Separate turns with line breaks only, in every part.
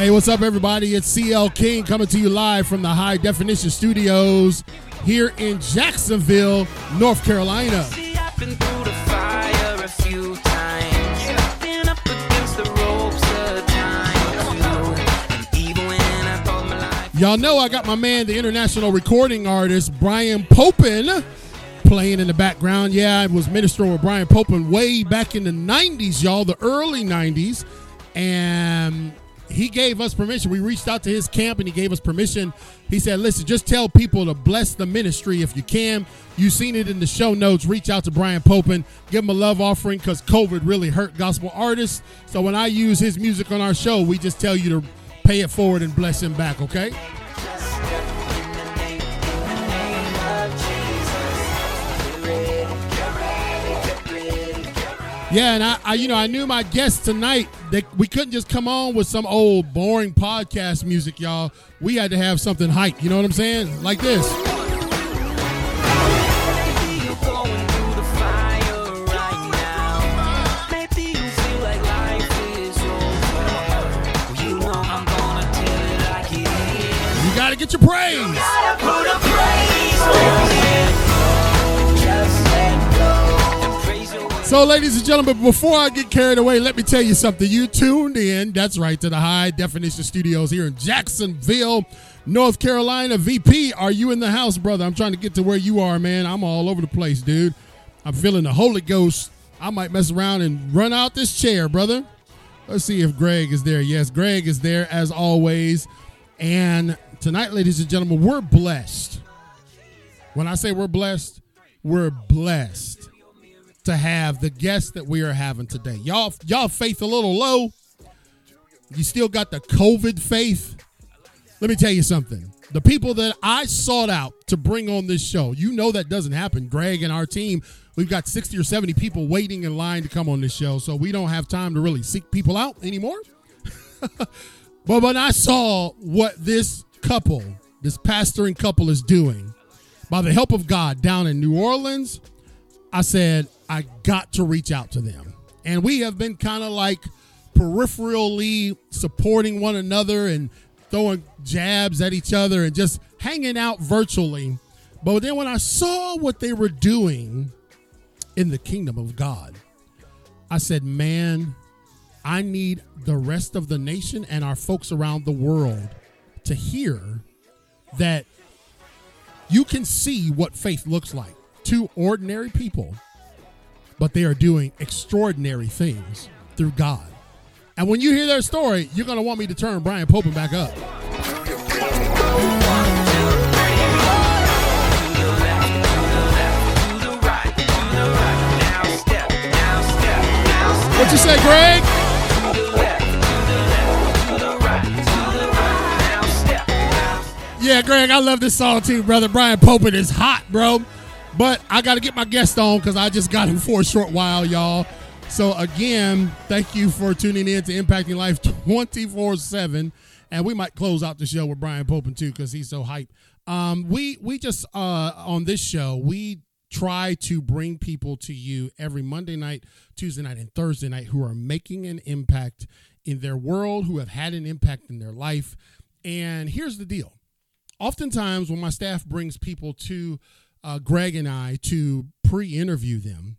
Hey, what's up, everybody? It's CL King coming to you live from the High Definition Studios here in Jacksonville, North Carolina. Y'all know I got my man, the international recording artist, Brian Popin, playing in the background. Yeah, I was ministering with Brian Popin way back in the 90s, y'all, the early 90s. And he gave us permission. We reached out to his camp and he gave us permission. He said, listen, just tell people to bless the ministry if you can. You've seen it in the show notes. Reach out to Brian Popin, give him a love offering because COVID really hurt gospel artists. So when I use his music on our show, we just tell you to pay it forward and bless him back, okay? Yeah, and I, I, you know, I knew my guests tonight that we couldn't just come on with some old boring podcast music, y'all. We had to have something hype. You know what I'm saying? Like this. You gotta get your praise. So, ladies and gentlemen, before I get carried away, let me tell you something. You tuned in, that's right, to the High Definition Studios here in Jacksonville, North Carolina. VP, are you in the house, brother? I'm trying to get to where you are, man. I'm all over the place, dude. I'm feeling the Holy Ghost. I might mess around and run out this chair, brother. Let's see if Greg is there. Yes, Greg is there as always. And tonight, ladies and gentlemen, we're blessed. When I say we're blessed, we're blessed to have the guests that we are having today. Y'all, y'all faith a little low. You still got the COVID faith. Let me tell you something. The people that I sought out to bring on this show, you know that doesn't happen. Greg and our team, we've got 60 or 70 people waiting in line to come on this show, so we don't have time to really seek people out anymore. but when I saw what this couple, this pastoring couple is doing, by the help of God down in New Orleans, I said, I got to reach out to them. And we have been kind of like peripherally supporting one another and throwing jabs at each other and just hanging out virtually. But then when I saw what they were doing in the kingdom of God, I said, man, I need the rest of the nation and our folks around the world to hear that you can see what faith looks like. to ordinary people but they are doing extraordinary things through God. And when you hear their story, you're going to want me to turn Brian Popin back up. What you say, Greg? Yeah, Greg, I love this song too, brother. Brian Popin is hot, bro. But I got to get my guest on because I just got him for a short while, y'all. So again, thank you for tuning in to Impacting Life 24 7. And we might close out the show with Brian Popin too because he's so hype. Um, we we just uh, on this show we try to bring people to you every Monday night, Tuesday night, and Thursday night who are making an impact in their world, who have had an impact in their life. And here's the deal: oftentimes when my staff brings people to uh, Greg and I to pre-interview them.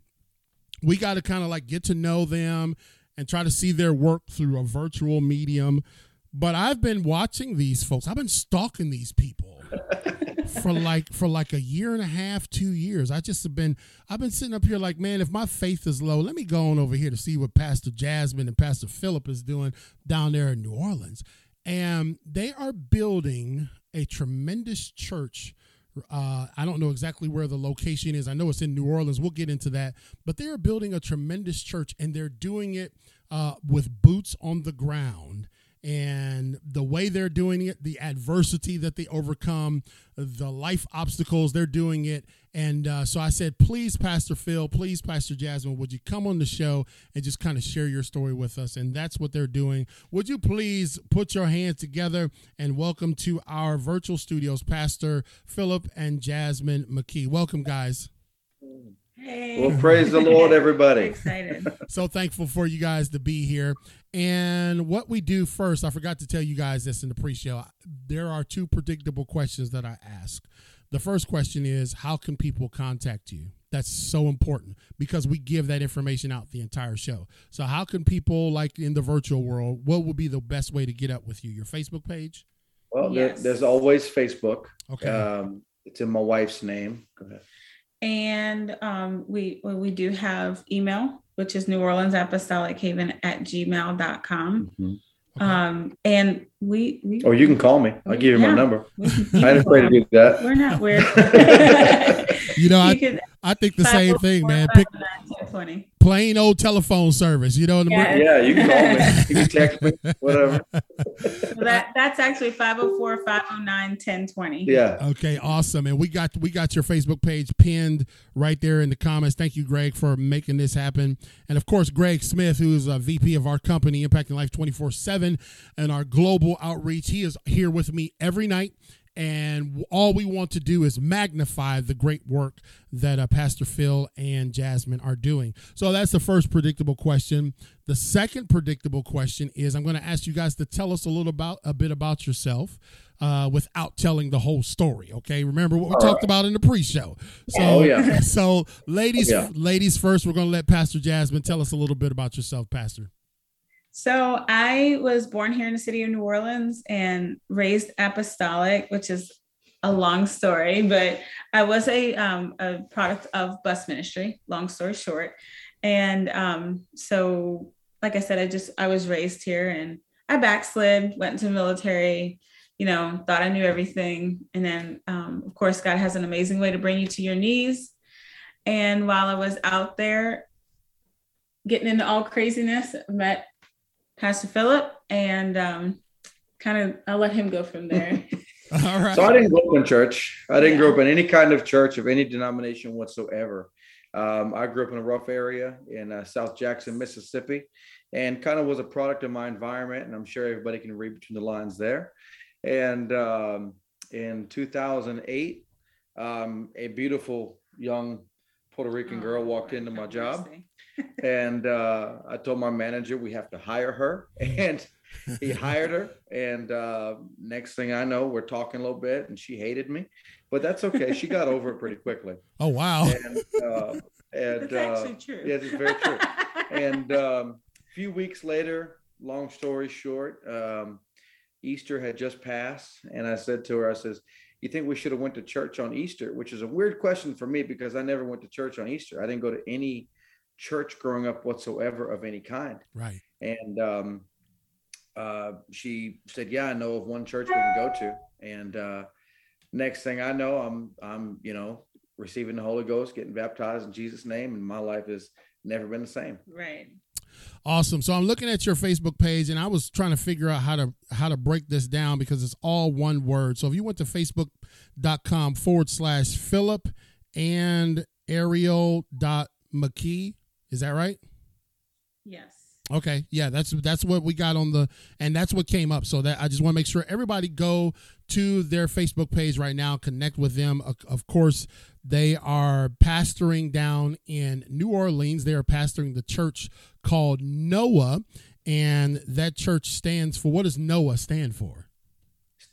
We got to kind of like get to know them and try to see their work through a virtual medium. But I've been watching these folks. I've been stalking these people for like for like a year and a half, two years. I just have been I've been sitting up here like, man, if my faith is low, let me go on over here to see what Pastor Jasmine and Pastor Philip is doing down there in New Orleans. And they are building a tremendous church uh, I don't know exactly where the location is. I know it's in New Orleans. We'll get into that. But they are building a tremendous church and they're doing it uh, with boots on the ground and the way they're doing it, the adversity that they overcome, the life obstacles they're doing it. And uh, so I said, please, Pastor Phil, please, Pastor Jasmine, would you come on the show and just kind of share your story with us? And that's what they're doing. Would you please put your hands together and welcome to our virtual studios, Pastor Philip and Jasmine McKee? Welcome, guys.
Hey.
Well, praise the Lord, everybody.
excited.
So thankful for you guys to be here. And what we do first, I forgot to tell you guys this in the pre show. There are two predictable questions that I ask. The first question is How can people contact you? That's so important because we give that information out the entire show. So, how can people, like in the virtual world, what would be the best way to get up with you? Your Facebook page?
Well, there- there's always Facebook.
Okay.
Um, it's in my wife's name. Go ahead.
And um, we well, we do have email, which is New Orleans Apostolic Haven at gmail.com.
Okay.
Um, and we, we
Oh, you can call me. I'll give you
Yeah.
my number.
we
I didn't afraid to do that.
We're not weird.
You know, I,
You can-
I think the same thing, man. Pick
504-509-1020.
Plain old telephone service. You know what I mean?
Yeah.
Yeah, you can call me. You can text me, whatever.
So that that's actually 504-509-1020.
Yeah.
Okay, awesome. And we got we got your Facebook page pinned right there in the comments. Thank you, Greg, for making this happen. And of course, Greg Smith, who's a VP of our company, Impacting Life 24-7, and our global outreach. He is here with me every night. And all we want to do is magnify the great work that uh, Pastor Phil and Jasmine are doing. So that's the first predictable question. The second predictable question is I'm going to ask you guys to tell us a little about a bit about yourself uh, without telling the whole story. Okay, remember what we
All
talked
right.
about in the pre-show. So,
Oh, yeah.
so ladies,
Yeah.
ladies first. We're going to let Pastor Jasmine tell us a little bit about yourself, Pastor.
So I was born here in the city of New Orleans and raised apostolic, which is a long story, but I was a um, a product of bus ministry. Long story short, and um, so like I said, I just I was raised here and I backslid, went into military. You know, thought I knew everything, and then um, of course God has an amazing way to bring you to your knees. And while I was out there getting into all craziness, met Pastor Philip, and um, kind of I'll let him go from there.
All right.
So I didn't grow up in church. I didn't
Yeah.
grow up in any kind of church of any denomination whatsoever. Um, I grew up in a rough area in uh, South Jackson, Mississippi, and kind of was a product of my environment. And I'm sure everybody can read between the lines there. And um, in 2008, um, a beautiful young Puerto Rican girl
Oh,
walked into my
have
job.
Mercy.
and uh, I told my manager we have to hire her, and he hired her. And uh, next thing I know, we're talking a little bit, and she hated me, but that's okay. She got over it pretty quickly.
oh wow.
And uh, and
That's
uh,
actually true.
yeah, it's very true. and um, a few weeks later, long story short, um, Easter had just passed, and I said to her, I says. You think we should have went to church on Easter? Which is a weird question for me because I never went to church on Easter. I didn't go to any church growing up whatsoever of any kind.
Right.
And um, uh, she said, "Yeah, I know of one church we can go to." And uh, next thing I know, I'm I'm you know receiving the Holy Ghost, getting baptized in Jesus' name, and my life has never been the same.
right.
Awesome. So I'm looking at your Facebook page and I was trying to figure out how to how to break this down because it's all one word. So if you went to facebook.com forward slash Philip and Ariel dot McKee, is that right?
Yes.
Okay, yeah, that's that's what we got on the, and that's what came up. So that I just want to make sure everybody go to their Facebook page right now, connect with them. Of, of course, they are pastoring down in New Orleans. They are pastoring the church called Noah, and that church stands for what does Noah stand for?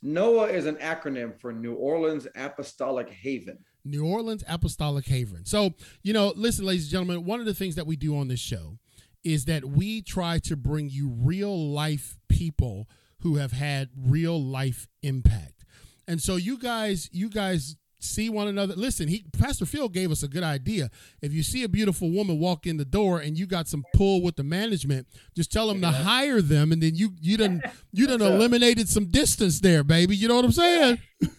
Noah is an acronym for New Orleans Apostolic Haven.
New Orleans Apostolic Haven. So, you know, listen, ladies and gentlemen, one of the things that we do on this show is that we try to bring you real life people who have had real life impact. And so you guys, you guys see one another. Listen, he Pastor Phil gave us a good idea. If you see a beautiful woman walk in the door and you got some pull with the management, just tell them to hire them and then you you done you done eliminated some distance there, baby. You know what I'm saying?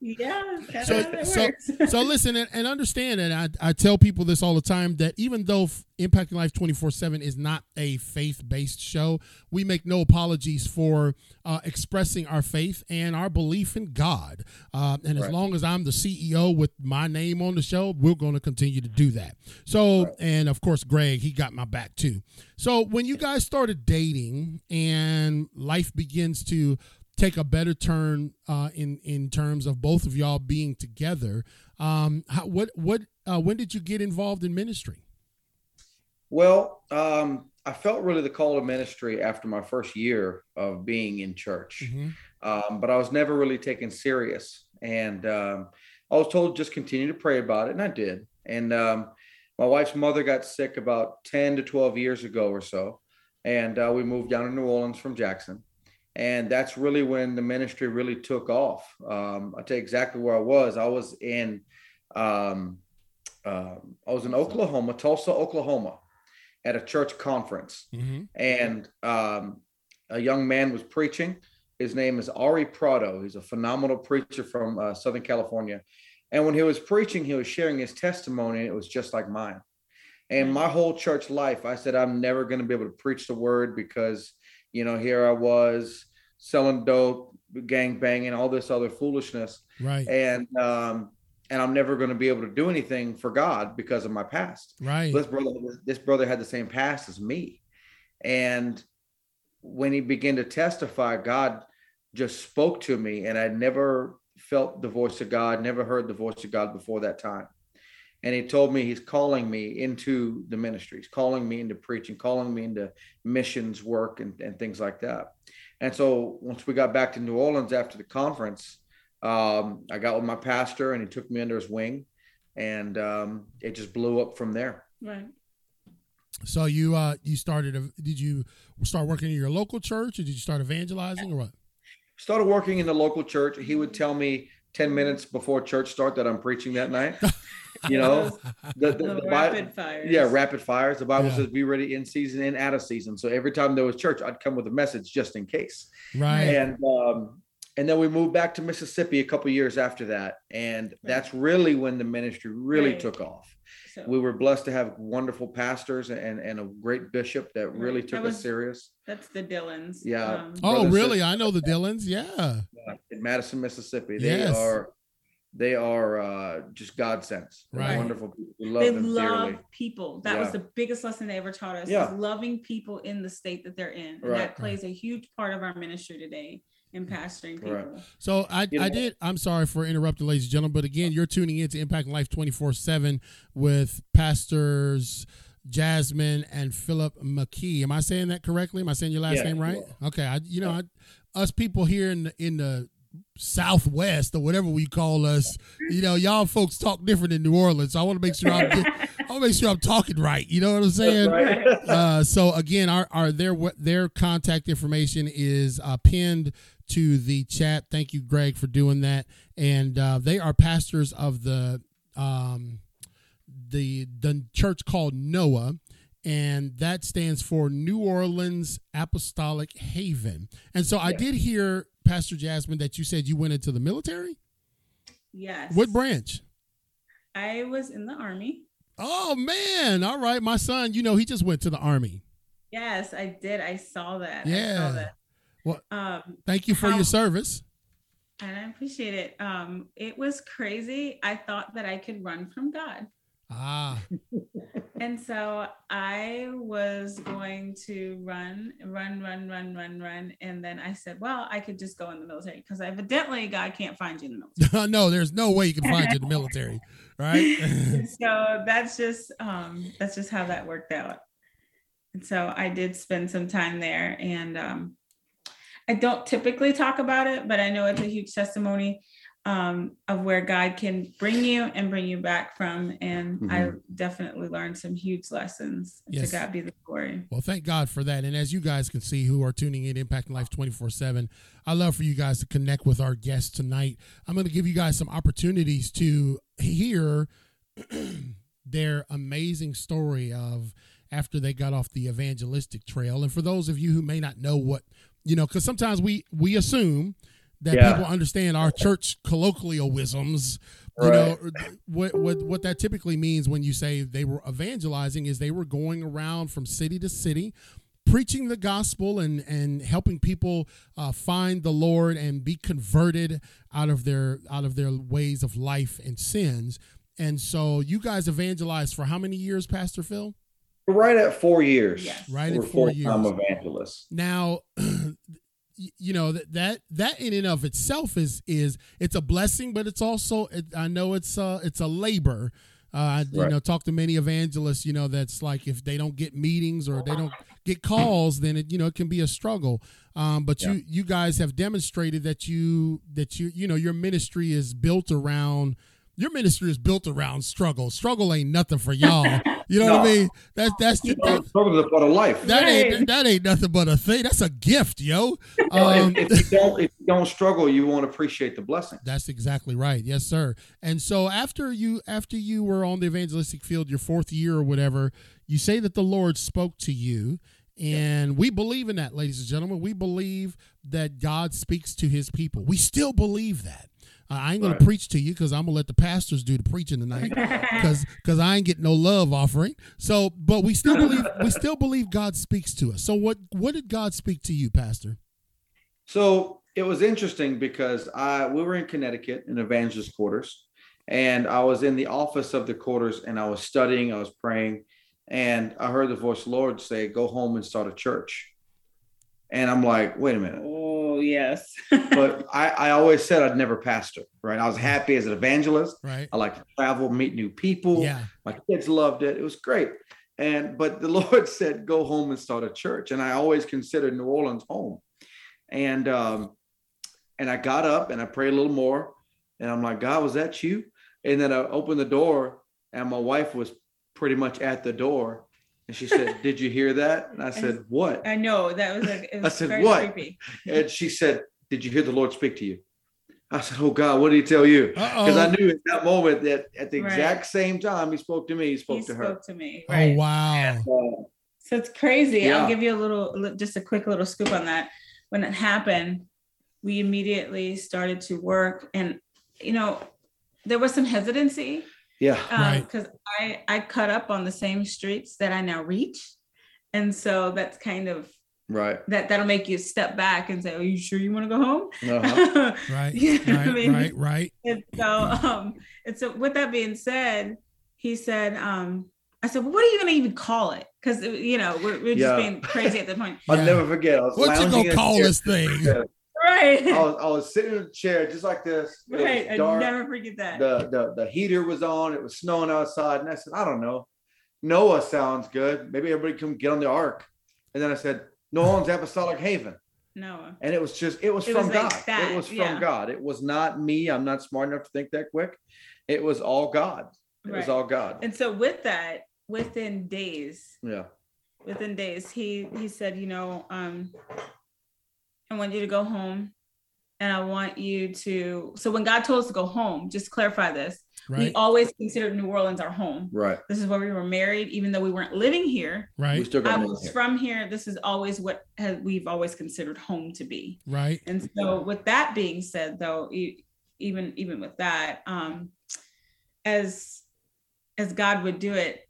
Yeah.
So- so- so listen and, and understand and I, I tell people this all the time that even though impacting life 24-7 is not a faith-based show we make no apologies for uh, expressing our faith and our belief in god uh, and as long as i'm the ceo with my name on the show we're going to continue to do that so
Right.
and of course greg he got my back too so when you guys started dating and life begins to take a better turn uh, in in terms of both of y'all being together. Um, how, what what uh, when did you get involved in ministry?
Well, um, I felt really the call to ministry after my first year of being in church, mm-hmm. um, but I was never really taken serious. And um, I was told just continue to pray about it, and I did. And um, my wife's mother got sick about 10 to 12 years ago or so. And uh, we moved down to New Orleans from Jackson. And that's really when the ministry really took off. Um, I'll tell you exactly where I was. I was in, um, uh, I was in Oklahoma, Tulsa, Oklahoma, at a church conference. Mm-hmm. And um, a young man was preaching. His name is Ari Prado. He's a phenomenal preacher from uh, Southern California. And when he was preaching, he was sharing his testimony, and it was just like mine. And my whole church life, I said, I'm never going to be able to preach the word because, you know, here I was selling dope, gang banging, all this other foolishness.
Right.
And, um, and I'm never going to be able to do anything for God because of my past.
Right.
This brother, this brother had the same past as me. And when he began to testify, God just spoke to me and I never felt the voice of God, never heard the voice of God before that time. And he told me he's calling me into the ministries, calling me into preaching, calling me into missions work and, and things like that. And so once we got back to New Orleans after the conference, um, I got with my pastor and he took me under his wing and um, it just blew up from there.
Right.
So you uh you started did you start working in your local church or did you start evangelizing or what?
started working in the local church. He would tell me 10 minutes before church start that I'm preaching that night. You know,
the, the, the, rapid fires.
Yeah, rapid fires. The Bible yeah. says be ready in season and out of season. So every time there was church, I'd come with a message just in case.
Right.
And um, and then we moved back to Mississippi a couple years after that, and that's really when the ministry really right. took off. So, we were blessed to have wonderful pastors and and a great bishop that really took was, us serious.
That's the Dillons.
Yeah. Um,
oh, really? I know the Dillons. Yeah.
yeah. In Madison, Mississippi, they yes. are they are uh, just God sense. Right. Wonderful people. We love
they
them
love
dearly.
people. That yeah. was the biggest lesson they ever taught us. Yeah. loving people in the state that they're in. And right. that plays a huge part of our ministry today in pastoring people. Right.
So I, you know, I did. I'm sorry for interrupting, ladies and gentlemen, but again, you're tuning in to Impact Life 24 seven with pastors. Jasmine and Philip McKee. Am I saying that correctly? Am I saying your last yeah, name right? Okay. I, you know, I, us people here in the, in the Southwest or whatever we call us, you know, y'all folks talk different in New Orleans. So I want to make sure I'm, I want to make sure I'm talking right. You know what I'm saying? Right. Uh, so again, our, our their their contact information is uh, pinned to the chat. Thank you, Greg, for doing that. And uh, they are pastors of the um, the the church called Noah, and that stands for New Orleans Apostolic Haven. And so. I did hear Pastor Jasmine that you said you went into the military.
Yes.
What branch?
I was in the army.
Oh man! All right, my son. You know he just went to the army.
Yes, I did. I saw that.
Yeah.
Saw that.
Well, um, thank you for how, your service.
And I appreciate it. Um, it was crazy. I thought that I could run from God.
Ah.
and so I was going to run, run, run, run, run, run. And then I said, well, I could just go in the military because evidently God can't find you in the
military. no, there's no way you can find you in the military. Right.
so that's just um that's just how that worked out. And so I did spend some time there and um I don't typically talk about it, but I know it's a huge testimony um, of where God can bring you and bring you back from. And mm-hmm. I definitely learned some huge lessons. Yes. To God be the glory.
Well, thank God for that. And as you guys can see who are tuning in, Impacting Life 24 7, I love for you guys to connect with our guests tonight. I'm going to give you guys some opportunities to hear their amazing story of after they got off the evangelistic trail. And for those of you who may not know what you know, because sometimes we we assume that yeah. people understand our church colloquialisms. You right. know what what what that typically means when you say they were evangelizing is they were going around from city to city preaching the gospel and and helping people uh, find the Lord and be converted out of their out of their ways of life and sins. And so you guys evangelized for how many years, Pastor Phil?
Right at four years.
Yes. Right at four years.
I'm evangelist.
Now, you know that that that in and of itself is is it's a blessing, but it's also it, I know it's a it's a labor. Uh, you
Right.
know, talk to many evangelists. You know, that's like if they don't get meetings or they don't get calls, then it you know it can be a struggle. Um, but you you guys have demonstrated that you that you you know your ministry is built around your ministry is built around struggle. Struggle ain't nothing for y'all. You know what I
No.
mean? That's that's that,
Struggle is a part of life.
that ain't
Right.
that ain't nothing but a thing. That's a gift, yo. Um,
if, if you don't if you don't struggle, you won't appreciate the blessing.
That's exactly right. Yes, sir. And so after you after you were on the evangelistic field your fourth year or whatever, you say that the Lord spoke to you and we believe in that, ladies and gentlemen. We believe that God speaks to his people. We still believe that. I ain't going
Right.
to preach to you because I'm going to let the pastors do the preaching tonight because because I ain't getting no love offering. So, but we still believe we still believe God speaks to us. So, what what did God speak to you, Pastor?
So it was interesting because I we were in Connecticut in evangelist quarters, and I was in the office of the quarters and I was studying, I was praying, and I heard the voice of the Lord say, "Go home and start a church." And I'm like, wait a minute.
Oh yes.
But I, I always said I'd never pastor, right? I was happy as an evangelist.
Right?
I like to travel, meet new people.
Yeah.
My kids loved it. It was great. And but the Lord said, go home and start a church. And I always considered New Orleans home. And um, and I got up and I prayed a little more. And I'm like, God, was that you? And then I opened the door and my wife was pretty much at the door. And she said, Did you hear that? And I said, What?
I know that was like it was
said, "What?"
creepy.
And she said, Did you hear the Lord speak to you? I said, Oh God, what did he tell you? Because I knew at that moment that at the
Right.
exact same time he spoke to me, he spoke
He
to
spoke
her.
to me.
Oh
Right.
wow.
Uh,
So it's crazy.
Yeah.
I'll give you a little, just a quick little scoop on that. When it happened, we immediately started to work, and you know, there was some hesitancy
yeah.
Right.
because I I cut up on the same streets that I now reach, and so that's kind of
Right.
that that'll make you step back and say, "Are you sure you want to go home?"
Uh-huh.
Right.
You know what I
Right.
mean?
Right. Right.
And so, um, and so with that being said, he said, um, I said, well, what are you going to even call it? Because, you know, we're, we're just
Yeah.
being crazy at that point.
I'll
Yeah.
never forget. I was
What you
lounging
gonna call this thing?
Right.
I was, I was sitting in a chair just like this. It
right. I never forget that.
the, the the heater was on. It was snowing outside, and I said, I don't know. Noah sounds good. Maybe everybody come get on the ark. And then I said, New Orleans Apostolic Haven.
Noah.
And it was just, it was
It
from
was
God.
that,
it was from
yeah.
God. It was not me. I'm not smart enough to think that quick. It was all God. It was all God.
And so with that, within days,
Yeah.
within days, he he said, you know, um, I want you to go home. And I want you to. So when God told us to go home, just clarify this. We always considered New Orleans our home.
Right.
This is where we were married, even though we weren't living here. Right.
We
Right.
still got
I was
here.
from here. This is always what has, we've always considered home to be.
Right.
And so, with that being said, though, even even with that, um, as as God would do it,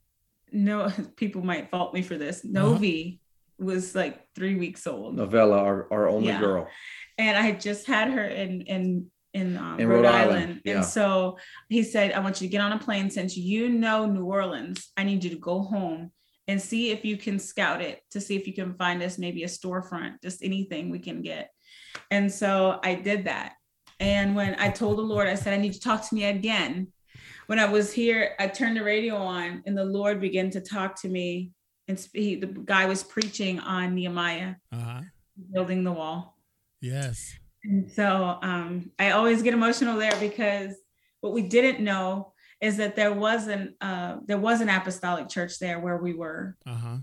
no people might fault me for this.
Uh-huh.
Novi was like three weeks old,
Novella, our, our only
Yeah.
girl.
and I had just had her in in in, um,
In
Rhode,
Rhode
Island.
Island, yeah.
And so he said, I want you to get on a plane since you know New Orleans. I need you to go home and see if you can scout it to see if you can find us maybe a storefront, just anything we can get. And so I did that. And when I told the Lord, I said, I need you to talk to me again. When I was here, I turned the radio on and the Lord began to talk to me. And he, the guy was preaching on Nehemiah
Uh-huh.
building the wall.
Yes.
And so um, I always get emotional there because what we didn't know is that there wasn't uh, there was an apostolic church there where we were,
Uh-huh.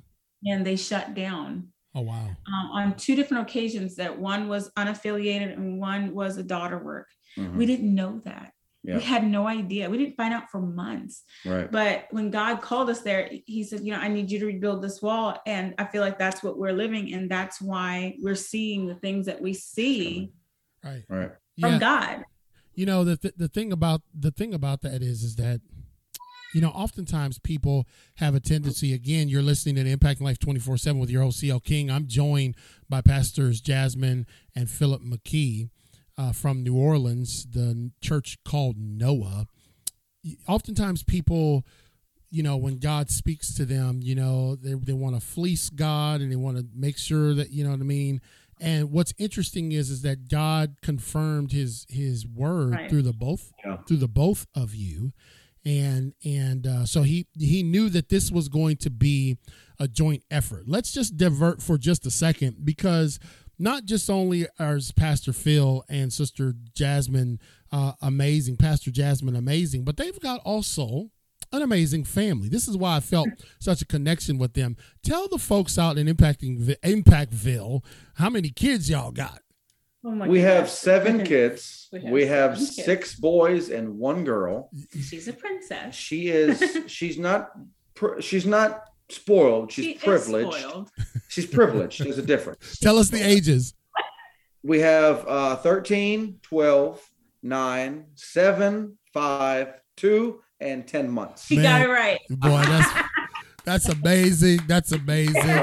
and they shut down
Oh wow.
um, on two different occasions. That one was unaffiliated and one was a daughter work.
Mhm.
We didn't know that.
Yeah.
We had no idea. We didn't find out for months.
Right.
But when God called us there, He said, "You know, I need you to rebuild this wall." And I feel like that's what we're living, and that's why we're seeing the things that we see
Right.
Right.
from
Yeah.
God.
you know the th- the thing about the thing about that is is that you know oftentimes people have a tendency again you're listening to the impact life 24-7 with your host cl king i'm joined by pastors jasmine and philip mckee uh, from new orleans the church called noah oftentimes people you know when god speaks to them you know they, they want to fleece god and they want to make sure that you know what i mean And what's interesting is is that God confirmed his his word
Right.
through the both
Yeah.
through the both of you. And and uh, so he he knew that this was going to be a joint effort. Let's just divert for just a second because not just only are Pastor Phil and Sister Jasmine uh, amazing, Pastor Jasmine amazing, but they've got also an amazing family. This is why I felt such a connection with them. Tell the folks out in Impacting Impactville how many kids y'all got.
Oh my
We have
gosh.
seven kids.
We have
We have
seven kids.
six boys and one girl.
She's a princess.
She is. She's not. She's not spoiled. She's
She is
privileged.
spoiled.
She's privileged. There's a difference.
Tell us the ages.
We have uh, 13, 12, 9, 7, 5, 2, and 10 months.
She
Man.
got it right.
Boy, that's that's amazing. That's amazing.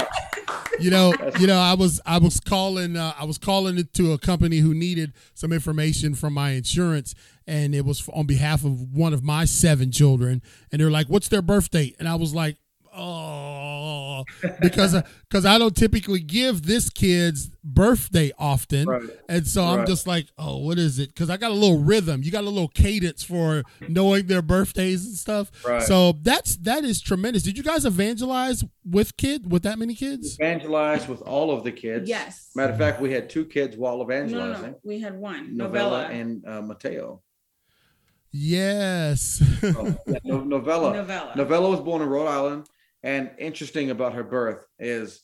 You know, you know, I was I was calling uh, I was calling it to a company who needed some information from my insurance, and it was on behalf of one of my seven children, and they're like, "What's their birth date?" And I was like, "Oh," because because I don't typically give this kid's birthday often,
Right.
and so I'm just like, "Oh, what is it?" Because I got a little rhythm. You got a little cadence for knowing their birthdays and stuff.
Right.
So that's that is tremendous. Did you guys evangelize with kid with that many kids?
Evangelized with all of the kids.
Yes.
Matter of fact, we had two kids while
No, no,
evangelizing.
no. We had one.
Novella,
Novella.
and uh, Mateo.
Yes.
Oh, yeah, no- Novella.
Novella.
Novella was born in Rhode Island, and interesting about her birth is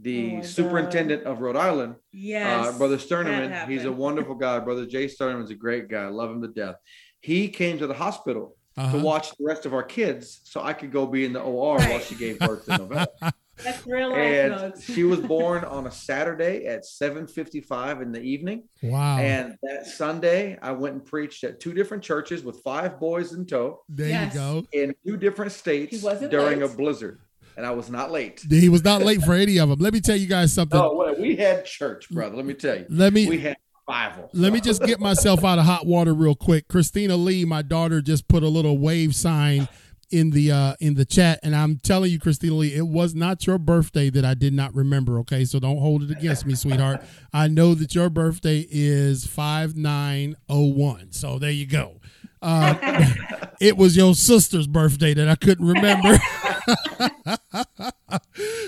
the
Oh my
superintendent of Rhode Island,
Yes.
uh, Brother
that
Sterneman. He's a wonderful guy. Brother Jay Sterneman's a great guy. I love him to death. He came to the hospital
Uh-huh.
to watch the rest of our kids, so I could go be in the OR while she gave birth to Novella.
That's real life,
and
folks.
she was born on a Saturday at 7:55 in the evening.
Wow.
And that Sunday, I went and preached at two different churches with five boys in tow
there
Yes.
you go.
in two different states during
late.
a blizzard, and I was not late.
He was not late for any of them. Let me tell you guys something.
No, well, we had church, brother. Let me tell you,
Let me
we had revival.
let me just get myself out of hot water real quick. Christina Lee, my daughter, just put a little wave sign in the uh in the chat, and I'm telling you, Christina Lee, it was not your birthday that I did not remember. Okay, so don't hold it against me, sweetheart. I know that your birthday is five nine oh one. So there you go. Uh, it was your sister's birthday that I couldn't remember.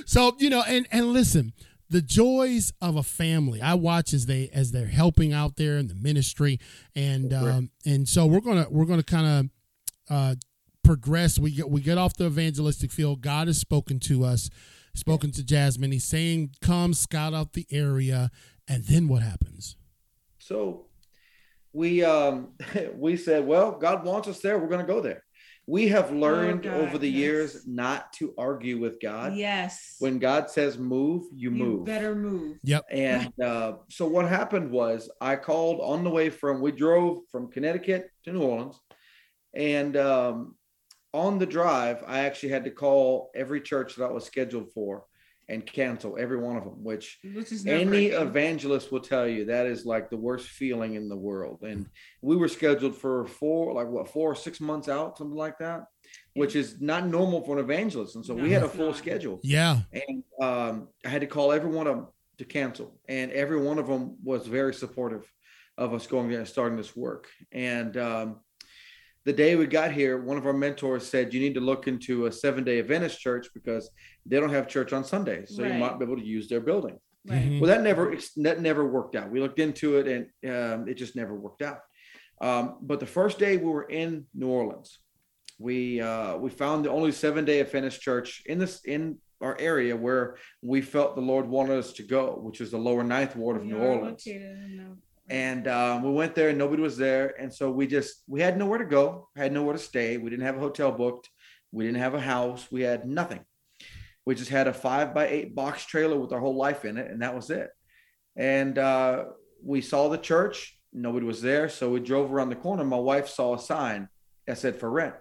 so you know, and and listen, the joys of a family. I watch as they as they're helping out there in the ministry, and um, and so we're gonna we're gonna kind of uh, progress. We get we get off the evangelistic field. God has spoken to us, spoken to Jasmine. He's saying, "Come scout out the area," and then what happens?
So we um we said, well, God wants us there. We're going to go there. We have learned
God,
over the
yes.
years not to argue with God.
yes.
When God says move, you,
you
move.
better move.
Yep.
And uh, so what happened was I called on the way from, we drove from Connecticut to New Orleans. And um, on the drive, I actually had to call every church that I was scheduled for and cancel every one of them, which
Which
any evangelist will tell you that is like the worst feeling in the world. And we were scheduled for four, like what, four or six months out, something like that, which is not normal for an evangelist. And so we had a full
not.
schedule
Yeah.
and um, I had to call every one of them to cancel, and every one of them was very supportive of us going there and starting this work. And um, the day we got here, one of our mentors said, "You need to look into a seven-day Adventist church because they don't have church on Sundays, so you might be able to use their building."
Right.
Mhm.
Well, that never that never worked out. We looked into it, and um, it just never worked out. Um, but the first day we were in New Orleans, we uh, we found the only seven day Adventist church in this in our area where we felt the Lord wanted us to go, which is the Lower Ninth Ward of
We
New Orleans.
located in the-
And um, we went there, and nobody was there, and so we just we had nowhere to go, had nowhere to stay. We didn't have a hotel booked, we didn't have a house, we had nothing. We just had a five by eight box trailer with our whole life in it, and that was it. And uh, we saw the church, nobody was there, so we drove around the corner. My wife saw a sign that said for rent.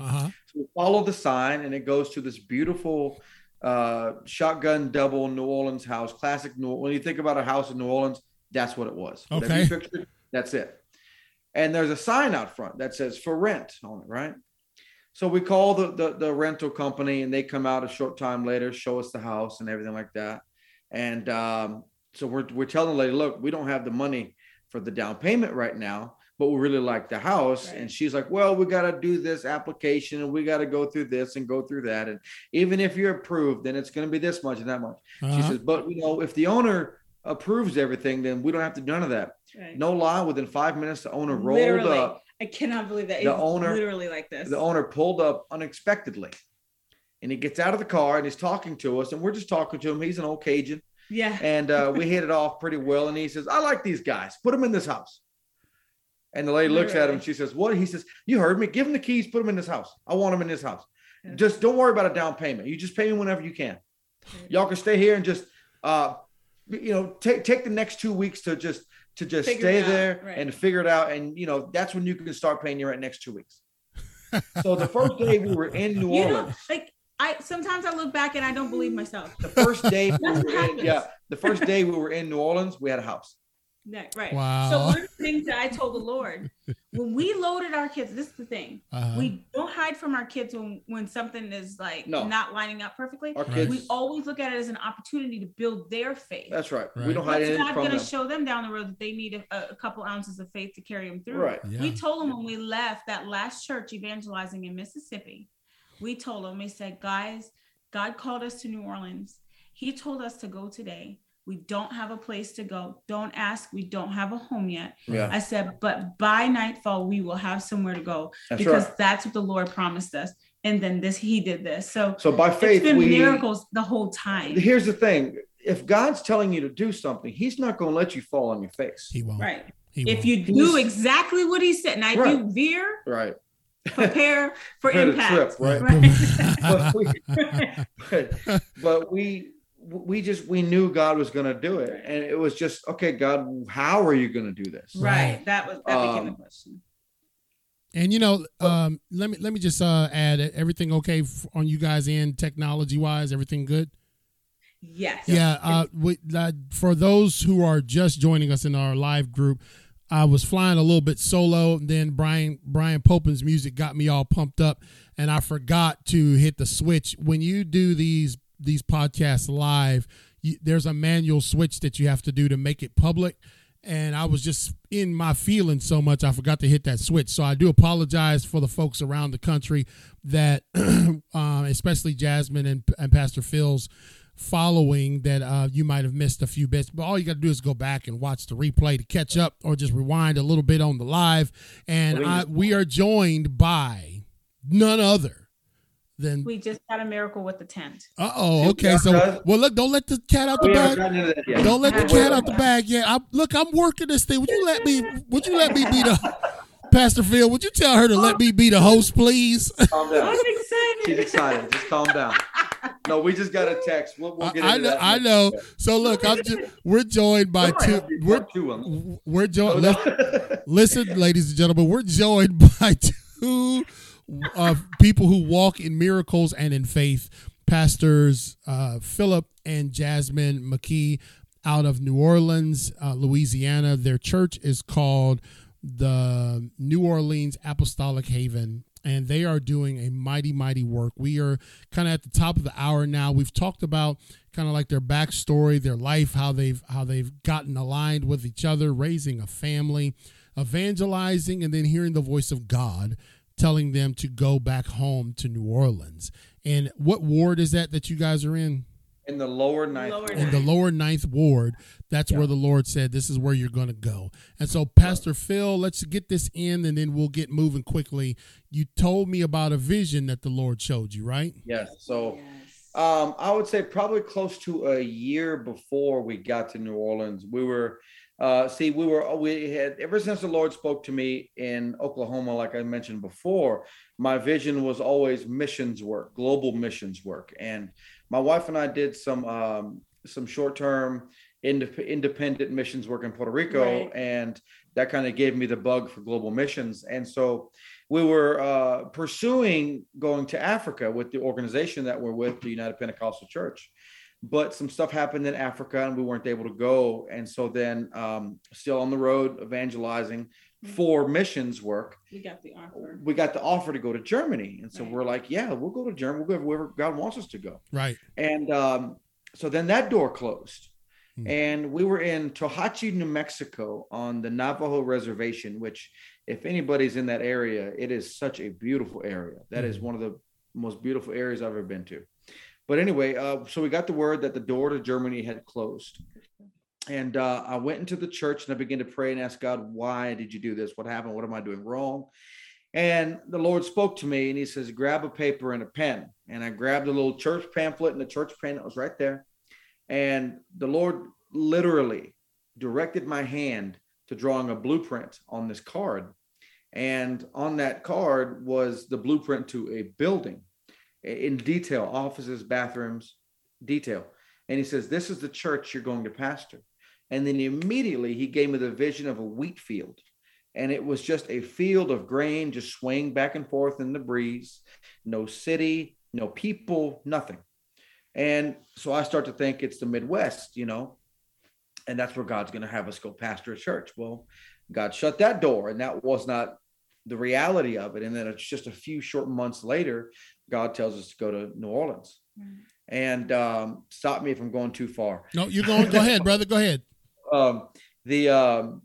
Uh huh.
So we follow the sign, and it goes to this beautiful uh, shotgun double New Orleans house, classic New. When you think about a house in New Orleans, that's what it was. Whatever
Okay.
you pictured, that's it. And there's a sign out front that says for rent on it, right? So we call the, the the rental company, and they come out a short time later, show us the house and everything like that. And um, so we're we're telling the lady, look, we don't have the money for the down payment right now, but we really like the house.
Right.
And she's like, well, we got to do this application and we got to go through this and go through that. And even if you're approved, then it's going to be this much and that much. She
Uh-huh.
says, but you know, if the owner approves everything, then we don't have to do none of that.
Right.
No lie, within five minutes, the owner rolled
Literally.
up.
I cannot believe that.
The
It's
owner-
literally like this.
The owner pulled up unexpectedly. And he gets out of the car and he's talking to us, and we're just talking to him. He's an old Cajun,
yeah.
and uh, we hit it off pretty well. And he says, "I like these guys. Put them in this house." And the lady looks at him.
Literally.
She says, "What?" He says, "You heard me. Give him the keys. Put them in this house. I want them in this house.
Yeah.
Just don't worry about a down payment. You just pay me whenever you can. Y'all can stay here and just, uh, you know, take take the next two weeks to just to just
Figure
stay there
right.
and figure it out. And you know, that's when you can start paying your rent next two weeks." so the first day we were in New
You
Orleans.
know, like I sometimes I look back and I don't believe myself.
The first day we in, yeah, the first day we were in New Orleans, we had a house.
Yeah, right.
Wow.
So one of the things that I told the Lord when we loaded our kids, this is the thing.
Uh-huh.
We don't hide from our kids when when something is like
No.
not lining up perfectly.
Our kids.
We always look at it as an opportunity to build their faith.
that's right.
Right.
We don't hide
What's
anything
God
from
going to
them.
show them down the road that they need a, a couple ounces of faith to carry them through?
Right.
Yeah.
We told them when we left that last church evangelizing in Mississippi, we told them, we said, guys, God called us to New Orleans. He told us to go today. We don't have a place to go. Don't ask. We don't have a home yet.
Yeah,
I said, but by nightfall, we will have somewhere to go
that's
because
right.
that's what the Lord promised us. And then this, he did this. So
So by faith,
it's been
we.
miracles the whole time.
Here's the thing: if God's telling you to do something, He's not going to let you fall on your face.
he won't.
Right.
He
If
won't.
you do exactly what he said, now if
Right.
you veer,
Right.
prepare for
Prepare
impact.
trip, right?
Right.
but, we, but we we just we knew God was going to do it, and it was just okay. God, how are you going to do this?
Right. That was that became
Um,
the question.
And you know, um, let me let me just uh, add everything okay on you guys end technology wise. Everything good?
Yes.
Yeah. Uh, we, uh, for those who are just joining us in our live group, I was flying a little bit solo. And then Brian Brian Popin's music got me all pumped up, and I forgot to hit the switch. When you do these these podcasts live, you, there's a manual switch that you have to do to make it public. And I was just in my feelings so much, I forgot to hit that switch. So I do apologize for the folks around the country that, um, especially Jasmine and, and Pastor Phil's following that uh, you might have missed a few bits. But all you got to do is go back and watch the replay to catch up, or just rewind a little bit on the live. And I, we are joined by none other than.
We just got a miracle with the tent.
Uh oh. Okay. So well, look, don't let the cat out the bag.
gotten into that yet.
Don't let the cat out the bag yet. I, look, I'm working this thing. Would you let me? Would you let me be the Pastor Phil? Would you tell her to let me be the host, please?
Calm down.
I'm excited.
She's excited. Just calm down. No, we just got a text. We'll, we'll
I,
get
I know.
that.
I know. So look, I'm just, we're joined by two. We're
two on this.
we're joined.
No, no.
Listen, ladies and gentlemen, we're joined by two uh, people who walk in miracles and in faith. Pastors uh, Philip and Jasmine McKee out of New Orleans, uh, Louisiana. Their church is called the New Orleans Apostolic Haven. And they are doing a mighty, mighty work. We are kind of at the top of the hour now. We've talked about kind of like their backstory, their life, how they've how they've gotten aligned with each other, raising a family, evangelizing, and then hearing the voice of God telling them to go back home to New Orleans. And what ward is that that you guys are in?
in the lower ninth.
Lower
ward.
In the lower ninth ward. That's
Yeah.
where the Lord said, This is where you're going to go. And so, Pastor Phil, let's get this in and then we'll get moving quickly. You told me about a vision that the Lord showed you, right?
Yes. So
Yes.
Um, I would say probably close to a year before we got to New Orleans. We were, uh, see, we were, we had, ever since the Lord spoke to me in Oklahoma, like I mentioned before, my vision was always missions work, global missions work. And my wife and I did some, um, some short term indep- independent missions work in Puerto Rico.
Right.
And that kind of gave me the bug for global missions. And so, we were uh, pursuing going to Africa with the organization that we're with, the United Pentecostal Church. But some stuff happened in Africa and we weren't able to go. And so then, um, still on the road evangelizing for missions work,
we got the offer.
we got the offer to go to Germany. And so
Right.
we're like, yeah, we'll go to Germany. We'll go wherever God wants us to go.
Right.
And um, so then that door closed. Hmm. And we were in Tohatchi, New Mexico on the Navajo reservation, which, if anybody's in that area, it is such a beautiful area. That is hmm. one of the most beautiful areas I've ever been to. But anyway, uh, so we got the word that the door to Germany had closed. And uh, I went into the church and I began to pray and ask God, why did you do this? What happened? What am I doing wrong? And the Lord spoke to me and he says, grab a paper and a pen. And I grabbed a little church pamphlet and the church pen that was right there. And the Lord literally directed my hand to drawing a blueprint on this card. And on that card was the blueprint to a building in detail offices, bathrooms, detail. And he says, This is the church you're going to pastor. And then immediately he gave me the vision of a wheat field. And it was just a field of grain just swaying back and forth in the breeze, no city, no people, nothing. And so I start to think it's the Midwest, you know, and that's where God's going to have us go pastor a church. Well, God shut that door, and that was not the reality of it. And then it's just a few short months later, God tells us to go to New Orleans. And um, stop me if I'm going too far.
No, you're going. Go ahead, brother. Go ahead.
Um, the um,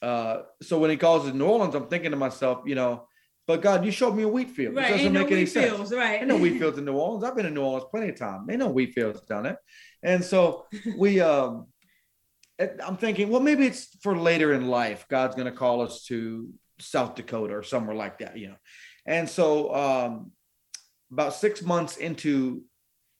uh, so when he calls it New Orleans, I'm thinking to myself, you know, but God, you showed me a wheat field.
Right. It doesn't Ain't make no any sense. Fields, right.
Ain't no wheat fields in New Orleans. I've been in New Orleans plenty of time. Ain't no wheat fields down there. And so we um I'm thinking, well, maybe it's for later in life. God's gonna call us to South Dakota or somewhere like that, you know. And so um about six months into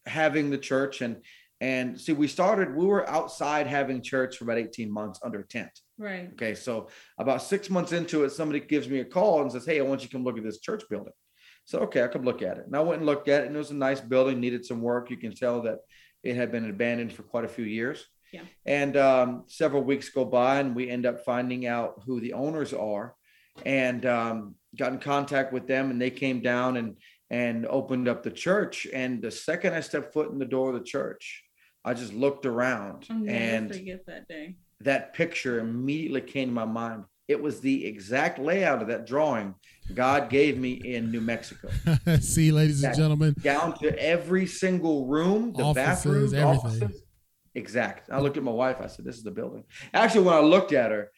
having the church. And and see we started we were outside having church for about 18 months under a tent.
Right.
Okay so about six months into it somebody gives me a call and says hey i want you to come look at this church building. So okay i could look at it. And i went and looked at it and it was a nice building needed some work. You can tell that it had been abandoned for quite a few years.
Yeah.
and um, several weeks go by and we end up finding out who the owners are and um, got in contact with them and they came down and and opened up the church. And the second I stepped foot in the door of the church, I just looked around and
forget that day.
That picture immediately came to my mind. It was the exact layout of that drawing God gave me in New Mexico.
See, ladies and gentlemen,
down to every single room, the bathrooms, everything. Offices. Exact. I looked at my wife. I said, "This is the building." Actually, when I looked at her,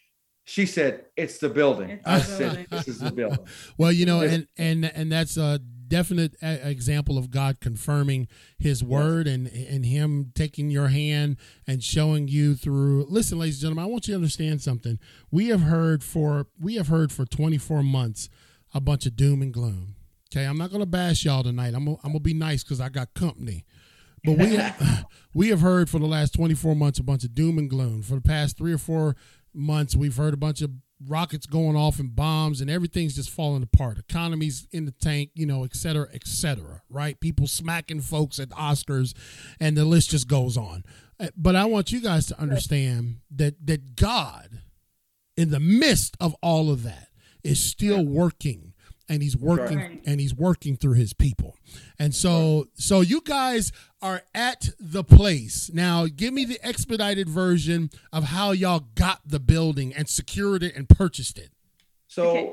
she said, "It's the building." It's I said, "This is the building."
well, you know, and and and that's uh definite example of God confirming His word and and Him taking your hand and showing you through. Listen, ladies and gentlemen, I want you to understand something. We have heard for we have heard for 24 months a bunch of doom and gloom. Okay, I'm not going to bash y'all tonight. I'm gonna, I'm gonna be nice because I got company. But we have, we have heard for the last 24 months a bunch of doom and gloom. For the past three or four months, we've heard a bunch of rockets going off and bombs and everything's just falling apart. Economies in the tank, you know, et cetera, et cetera, right? People smacking folks at Oscars and the list just goes on. Uh, but I want you guys to understand that that God, in the midst of all of that, is still working and he's working right. and he's working through his people. And so so you guys are at the place. Now give me the expedited version of how y'all got the building and secured it and purchased it.
So okay.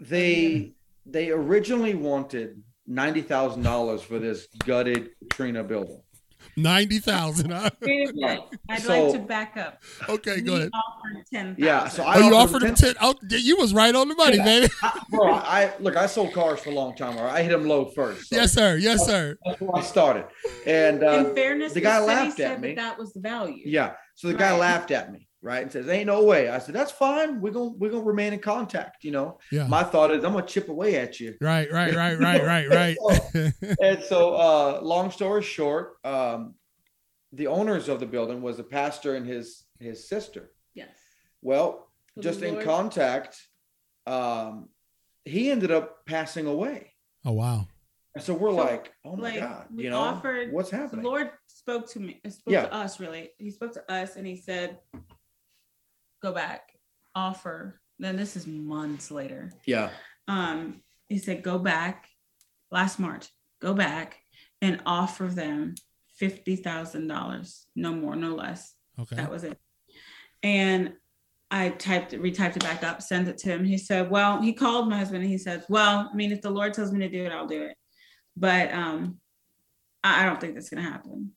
they oh, they originally wanted $90,000 for this gutted Katrina building
ninety thousand.
I'd so, like to back up.
Okay, go ahead.
Offered ten.
Yeah, so
I oh, you offered him ten. Oh, you was right on the money, yeah. baby.
I, bro, I look. I sold cars for a long time. Or I hit them low first.
So yes, sir. Yes, sir.
That's where I started. And uh,
in fairness,
the guy the laughed at me.
That, that was the value.
Yeah. So the right. guy laughed at me right? And says, "Ain't no way." I said, "That's fine. We're gonna we're gonna remain in contact." You know,
yeah.
My thought is, I'm gonna chip away at you.
Right, right, right, right, right, right.
and so, and so uh, long story short, um, the owners of the building was a pastor and his his sister.
Yes.
Well, just in contact, um, he ended up passing away.
Oh wow.
And so we're so, like, oh my like, God, you know, offered, what's happening?
The Lord spoke to me, spoke yeah. to us really. He spoke to us and he said, go back, offer. Then this is months later.
Yeah.
Um, he said, go back last March, go back and offer them fifty thousand dollars, no more, no less.
Okay,
that was it. And I typed it, retyped it back up, sent it to him. He said, "Well, he called my husband and he said, well, I mean, if the Lord tells me to do it, I'll do it, but um, I, I don't think that's gonna happen."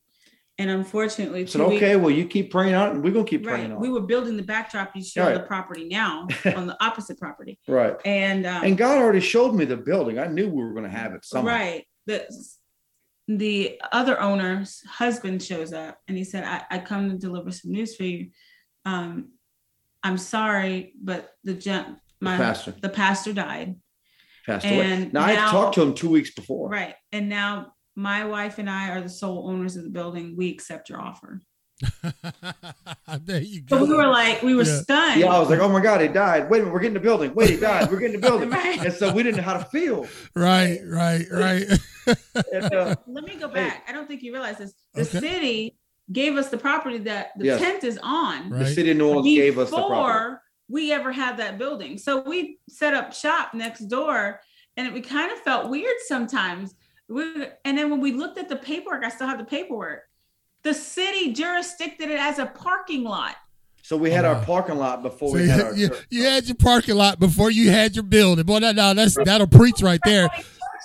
And unfortunately,
I
two
said,
weeks-
okay, well, you keep praying on it, and we're gonna keep praying
right,
on
we were building the backdrop. You show
Right.
the property now on the opposite property,
Right.
and um,
And God already showed me the building. I knew we were gonna have it somehow.
Right. The the other owner's husband shows up and he said, I, I come to deliver some news for you. Um, I'm sorry, but the gen- my
pastor.
the pastor died.
Passed away.
And
Now, I talked to him two weeks before.
Right. And now my wife and I are the sole owners of the building. We accept your offer.
there you go.
So we were like, we were
Yeah.
stunned.
Yeah, I was like, oh my God, he died. Wait a minute, we're getting the building. Wait, he died. We're getting the building.
Right.
And so we didn't know how to feel.
right, right, right.
And, uh,
Let me go
Hey.
back. I don't think you realize this. The
Okay.
city gave us the property that the
Yes.
tent is on.
Right.
the city of New Orleans gave us the property.
before we ever had that building. So we set up shop next door, and it, we kind of felt weird sometimes. We, and then when we looked at the paperwork, I still have the paperwork. The city jurisdicted it as a parking lot.
So we had
Oh,
our
uh-huh.
parking lot before
So
we
you,
had our
you,
church.
you had your parking lot before you had your building. Boy, that, no, that's that'll preach right there.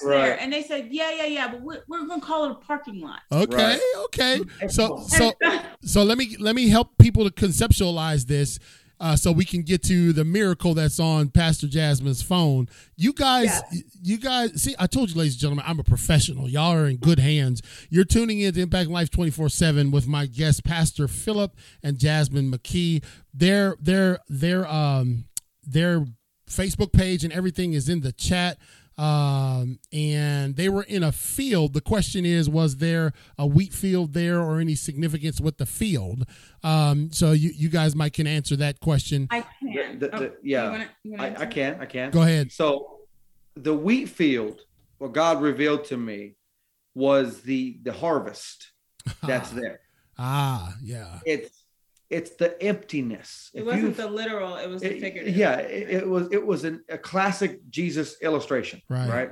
There.
Right.
And they said, yeah, yeah, yeah, but we're, we're going to call it a parking lot.
Okay,
Right.
okay. So so so let me let me help people to conceptualize this uh, so we can get to the miracle that's on Pastor Jasmine's phone. You guys, you guys, see, I told you, ladies and gentlemen, I'm a professional. Y'all are in good hands. You're tuning in to Impact Life 24 7 with my guest, Pastor Philip and Jasmine McKee. Their their their um their Facebook page and everything is in the chat um, and they were in a field. The question is, was there a wheat field there or any significance with the field? Um, so you, you guys might can answer that question.
I can.
The- the-
Oh,
yeah.
you wanna- you wanna
I, I can, I can.
Go ahead.
So the wheat field, what God revealed to me was the the harvest that's there.
Ah, yeah.
It's it's the emptiness.
It
If
wasn't the literal, it was the figurative.
yeah, it, it was it was an, a classic Jesus illustration,
Right.
right?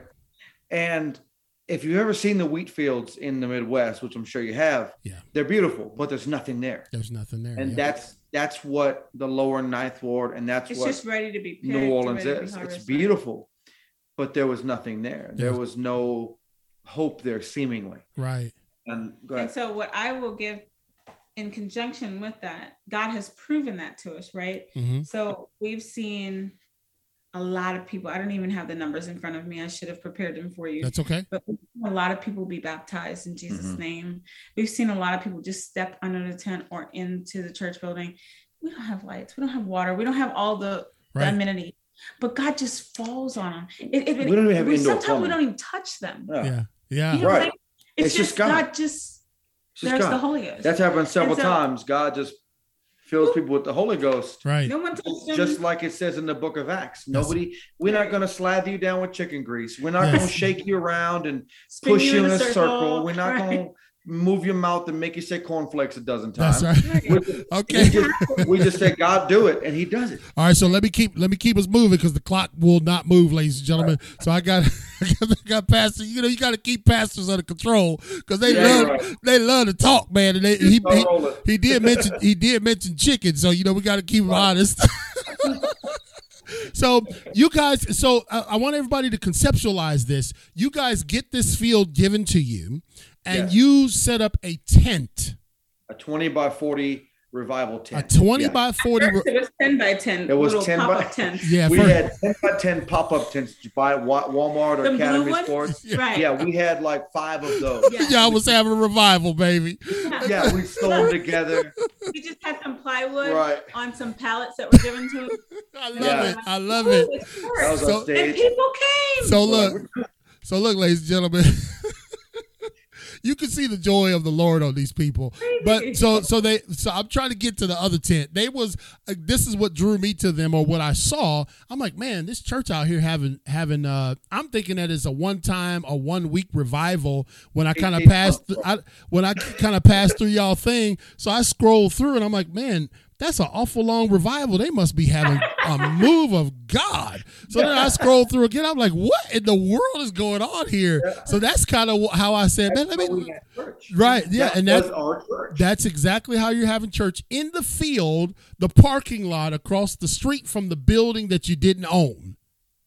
And if you've ever seen the wheat fields in the Midwest, which I'm sure you have,
Yeah.
they're beautiful, but there's nothing there.
There's nothing there.
And
yeah.
that's that's what the lower ninth ward and that's
It's
what
just ready to be picked.
New Orleans
ready to be
is. It's beautiful, but there was nothing there. There
Yeah.
was no hope there, seemingly.
right.
And go
And so, what I will give in conjunction with that, God has proven that to us, right?
hmm
So, we've seen a lot of people. I don't even have the numbers in front of me. I should have prepared them for you.
That's okay.
but we've seen a lot of people be baptized in Jesus'
Mhm.
name. We've seen a lot of people just step under the tent or into the church building. We don't have lights. We don't have water. We don't have all the, the amenities. But God just falls on them. It, it-
We don't even have
we-
indoor
sometimes we don't even touch them.
Yeah.
Yeah. Yeah.
You know,
Right.
like, it's,
It's
just
just
God.
God.
just
It's just
there's
God.
the Holy Ghost.
That's happened several
so-
times. God just fills people with the Holy Ghost.
Right.
no one touched them.
Just like it says in the book of Acts. Nobody, we're not going to slather you down with chicken grease. We're not
Yes.
going to shake you around and
Spin
push you in a circle. We're not
Right.
going to move your mouth and make you say cornflakes a dozen
That's
times.
right.
We, we
Okay.
just, we just say, God, do it. And he does it.
All right, so let me keep let me keep us moving because the clock will not move, ladies and gentlemen. So I got I got pastor. You know, you got to keep pastors under control because they
Yeah,
love
right.
they love to talk, man. And they, he, he he did mention he did mention chicken, so you know we got to keep him honest. so you guys, so I, I want everybody to conceptualize this. You guys get this field given to you, and
Yes.
you set up a tent,
A 20 by 40 revival tent.
a twenty
Yeah.
by forty.
First, it was 10 by 10.
It was 10 by-
pop-up tents.
Yeah,
we
first-
had 10 by 10 pop up tents you buy at Walmart or
The blue
Academy
ones?
Sports.
Right.
Yeah, we had like five of those.
Yeah.
y'all was having a revival, baby.
Yeah, we stole them together.
We just had some plywood
Right.
on some pallets that were given to us.
I love
Yeah.
it. I love it.
That was
So-
on
and people came.
So look, so look, ladies and gentlemen, you can see the joy of the Lord on these people. But so so they so I'm trying to get to the other tent. They was uh, this is what drew me to them or what I saw. I'm like, man, this church out here having having. uh I'm thinking that it's a one time a one week revival. When I kind of passed,
months.
I, when I kind of passed through y'all thing, so I scrolled through and I'm like, man. That's an awful long revival. They must be having a move of God. So then I scroll through again. I'm like, what in the world is going on here? So that's kind of how I said, man, let
That's
me
what we had church.
Right, yeah,
that
and
was
that-
our church.
that's exactly how you're having church in the field, the parking lot across the street from the building that you didn't own.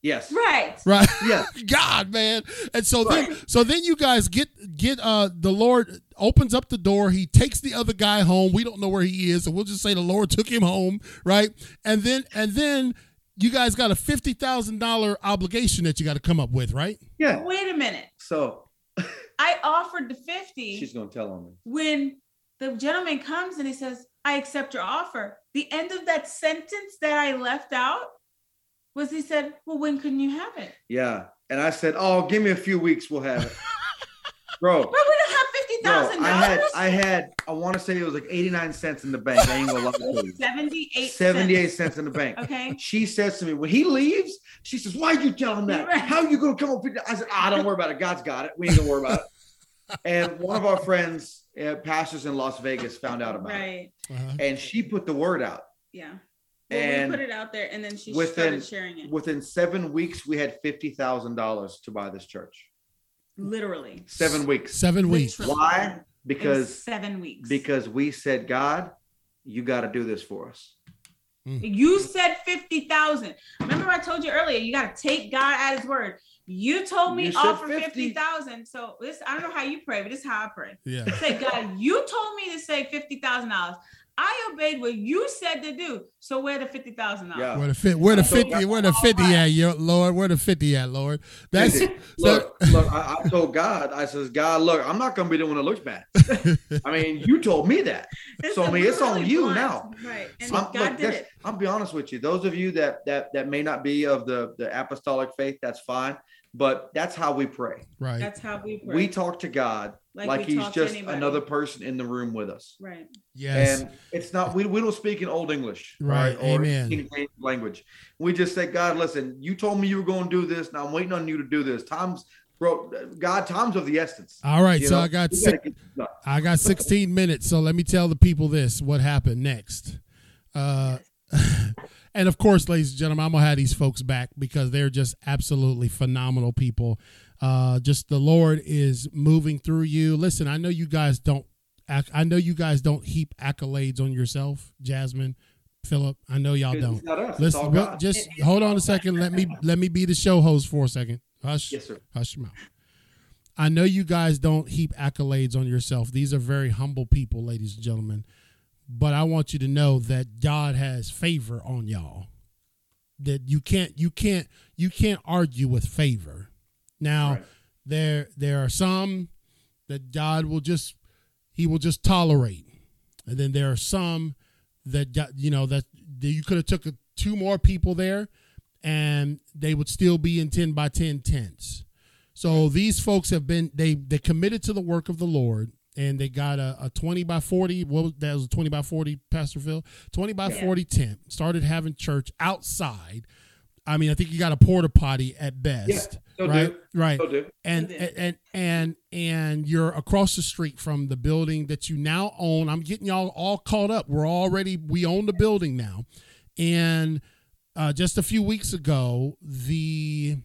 Yes.
Right.
right?
Yeah.
God, man. And so then, so then you guys get get uh the Lord opens up the door. He takes the other guy home. We don't know where he is, so we'll just say the Lord took him home, right? And then and then you guys got a fifty thousand dollar obligation that you got to come up with, right?
Yeah.
Wait a minute.
So
I offered the 50
she's gonna tell on me.
when the gentleman comes and he says, I accept your offer. The end of that sentence that I left out was he said, Well, when can you have it?
Yeah. And I said, Oh, give me a few weeks, we'll have it. Bro,
But we don't have fifty
bro,
thousand
I had. I had I want to say it was like 89 cents in the bank. I ain't gonna lie to you.
Seventy-eight.
78
cents.
cents in the bank.
Okay.
She says to me, when he leaves, she says, Why'd you tell him that?
Right.
How you gonna come up with that? I said, Ah, don't worry about it. God's got it. We ain't gonna worry about it. And one of our friends, uh, pastors in Las Vegas, found out about it.
Right.
Uh-huh.
And she put the word out.
Yeah. Well,
And
we put it out there and then she
within-
started sharing it.
Within seven weeks, we had fifty thousand dollars to buy this church.
Literally.
Seven weeks.
Seven weeks.
Literally.
Why? Because
seven weeks.
because we said, God, you got to do this for us. Hmm.
You said 50,000. Remember I told you earlier, you got to take God at his word. You told me
You said
offer
50.
50,000. So this I don't know how you pray, but this is how I pray.
Yeah.
Say, God, you told me to say $50,000. I obeyed what you said to do. So where the $50,000?
Yeah.
Where the fit? Where the fifty? Where the oh fifty at, yo, Lord? Where the fifty at, Lord? That's so.
look, look, I, I told God, I says, God, look, I'm not gonna be the one that looks bad. I mean, you told me that.
It's
So, I mean, it's on you
blunt.
now.
Right. And
I'm,
God
look,
did it.
I'll be honest with you. Those of you that that that may not be of the the apostolic faith, that's fine. But that's how we pray.
right.
That's how we pray.
We talk to God
Like
like,
we
He's just another person in the room with us.
right.
Yes.
And it's not we, we don't speak in old English,
Right,
Or
amen.
Language. We just say, God, listen, you told me you were going to do this. Now I'm waiting on you to do this. Tom's bro, God, time's of the essence.
All right.
You
So
know,
I got six,
gotta get this done.
I got 16 minutes, so let me tell the people this: what happened next. Uh, and of course, ladies and gentlemen, I'm gonna have these folks back because they're just absolutely phenomenal people. Uh, just the Lord is moving through you. Listen, I know you guys don't. I know you guys don't heap accolades on yourself, Jasmine, Philip. I know y'all
It's
don't.
not us. It's
Listen, well,
God.
just
It is
hold on a second. Let me let me be the show host for a second. Hush.
Yes, sir.
Hush your mouth. I know you guys don't heap accolades on yourself. These are very humble people, ladies and gentlemen. But I want you to know that God has favor on y'all. That you can't you can't you can't argue with favor. Now
Right.
there there are some that God will just he will just tolerate. And then there are some that got you know that, that you could have took a, two more people there and they would still be in 10 by 10 tents. So these folks have been they they committed to the work of the Lord and they got a, a 20 by 40 what was that was a 20 by 40 pastor phil 20 by
Yeah.
40 tent started having church outside i mean i think you got a porta potty at best
still
right
do.
right
Will do.
and and, and and and you're across the street from the building that you now own. I'm getting y'all all caught up. We're already we own the building now, and uh, just a few weeks ago, the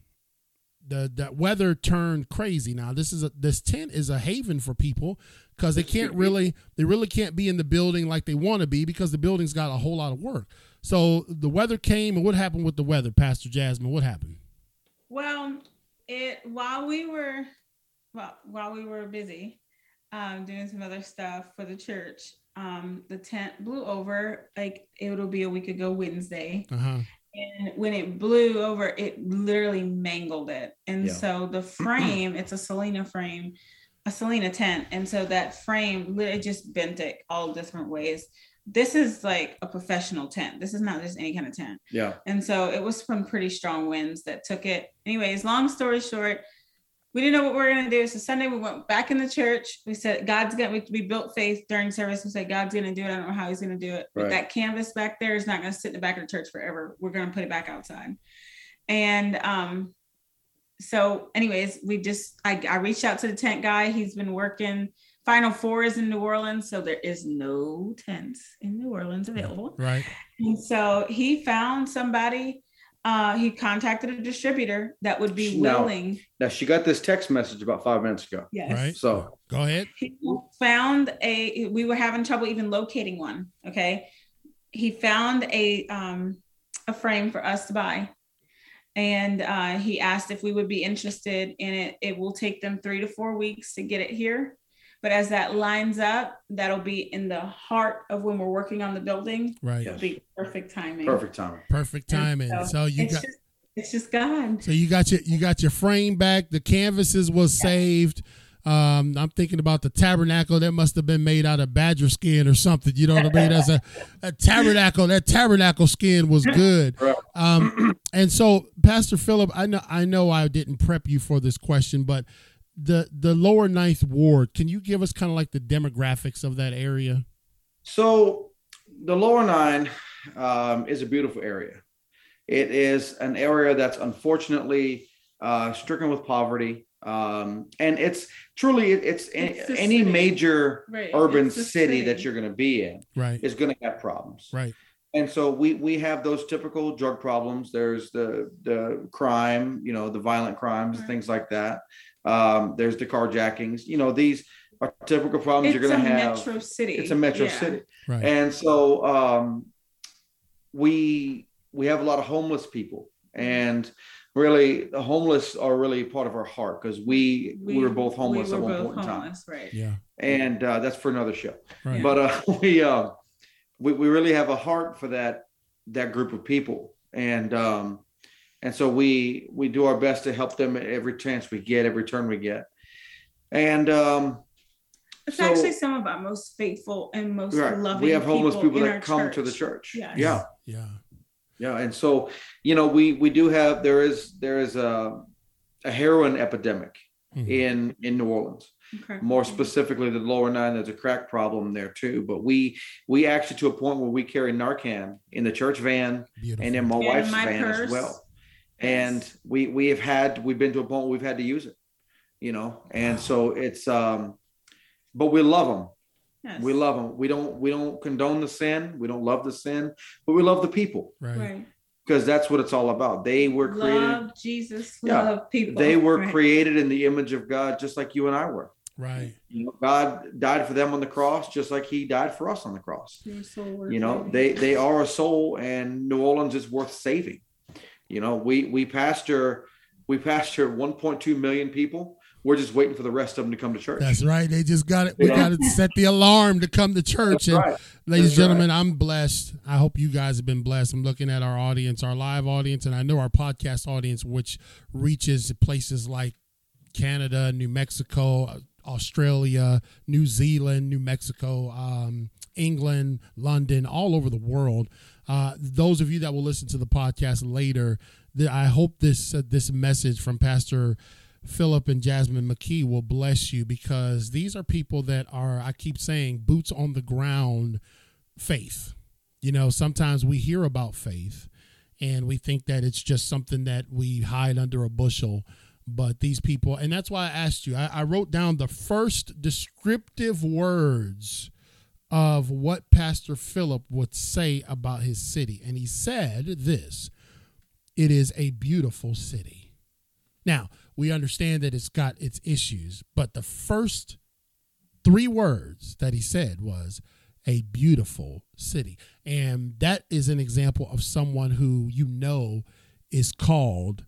the the weather turned crazy. Now this is a this tent is a haven for people because they can't really they really can't be in the building like they want to be because the building's got a whole lot of work. So the weather came, and what happened with the weather, Pastor Jasmine? What happened?
Well, it while we were well while we were busy um, doing some other stuff for the church, um, the tent blew over. Like it'll be a week ago Wednesday,
Uh huh.
And when it blew over, it literally mangled it. And
Yeah.
so the frame, it's a Celina frame, a Celina tent, and so that frame literally just bent it all different ways. This is like a professional tent. This is not just any kind of tent.
Yeah.
And so it was from pretty strong winds that took it. Anyways, long story short, we didn't know what we were gonna do. So Sunday we went back in the church. We said God's gonna we, we built faith during service. We said God's gonna do it. I don't know how he's gonna do it. But that canvas back there is not gonna sit in the back of the church forever. We're gonna put it back outside. And um so anyways, we just I, I reached out to the tent guy. He's been working. Final four is in New Orleans, so there is no tents in New Orleans available.
Right.
And so he found somebody, uh, he contacted a distributor that would be
No.
willing.
Now she got this text message about five minutes ago.
Yes.
Right.
So
Go ahead.
He found a, we were having trouble even locating one. Okay. He found a, um, a frame for us to buy. and uh, he asked if we would be interested in it. It will take them three to four weeks to get it here. But as that lines up, that'll be in the heart of when we're working on the building.
Right.
It'll be perfect timing.
Perfect timing.
Perfect timing.
So
So you
it's
got
just, it's just God.
so you got your you got your frame back. The canvases was saved. Um, I'm thinking about the tabernacle that must have been made out of badger skin or something. You know what I mean? As a, a tabernacle, that tabernacle skin was good. Um, and so, Pastor Philip, I know I know I didn't prep you for this question, but the the lower ninth ward, can you give us kind of like the demographics of that area?
So the lower nine um, is a beautiful area. It is an area that's unfortunately uh, stricken with poverty, um, and it's truly it's,
It's the
any
city.
major
Right.
urban
It's the
city, that you're going to be in
Right.
is going to have problems.
Right.
And so we we have those typical drug problems. There's the the crime, you know, the violent crimes,
Right.
things like that. Um, there's the carjackings. You know, these are typical problems
It's
you're going to have.
It's a metro city.
It's a metro
Yeah.
city.
Right.
And so um, we we have a lot of homeless people, and really the homeless are really part of our heart because we, we were both homeless
we
at one
both
point in time,
Right.
yeah.
and uh, that's for another show.
Right.
But uh, we, uh, we we really have a heart for that that group of people, and um, and so we we do our best to help them at every chance we get, every turn we get, and um,
It's
So-
actually some of our most faithful and most
right,
loving.
we have homeless people,
in
that
our
come to the
church.
church.
Yes.
Yeah.
yeah.
Yeah, and so you know, we we do have there is there is a a heroin epidemic
Mhm.
in in New Orleans.
Okay.
More specifically, the lower nine. There's a crack problem there too. But we we actually to a point where we carry Narcan in the church van
Beautiful.
and in my
And in
wife's
my
van
purse.
as well. And we we have had we've been to a point where we've had to use it, you know. And so it's um, but we love them.
Yes.
We love them. We don't we don't condone the sin. We don't love the sin, but we love the people
right.
Right.
because that's what it's all about. They were created.
Love Jesus.
Yeah.
Love people.
They were
Right.
created in the image of God, just like you and I were.
Right.
You know, God died for them on the cross, just like He died for us on the cross.
So
You know, they they are a soul, and New Orleans is worth saving. You know, we we pastor we pastor 1.2 million people. We're just waiting for the rest of them to come to church.
That's right. They just got it. We got to set the alarm to come to church.
That's
and
right.
ladies and
That's
gentlemen, I'm blessed. I hope you guys have been blessed. I'm looking at our audience, our live audience, and I know our podcast audience, which reaches places like Canada, New Mexico, Australia, New Zealand, New Mexico, um, England, London, all over the world. Uh, those of you that will listen to the podcast later, the, I hope this uh, this message from Pastor Philip and Jasmine McKee will bless you because these are people that are, I keep saying, boots on the ground faith. You know, sometimes we hear about faith and we think that it's just something that we hide under a bushel. But these people, and that's why I asked you, I, I wrote down the first descriptive words of what Pastor Philip would say about his city. And he said this it is a beautiful city. Now, we understand that it's got its issues, but the first three words that he said was a beautiful city. And that is an example of someone who you know is called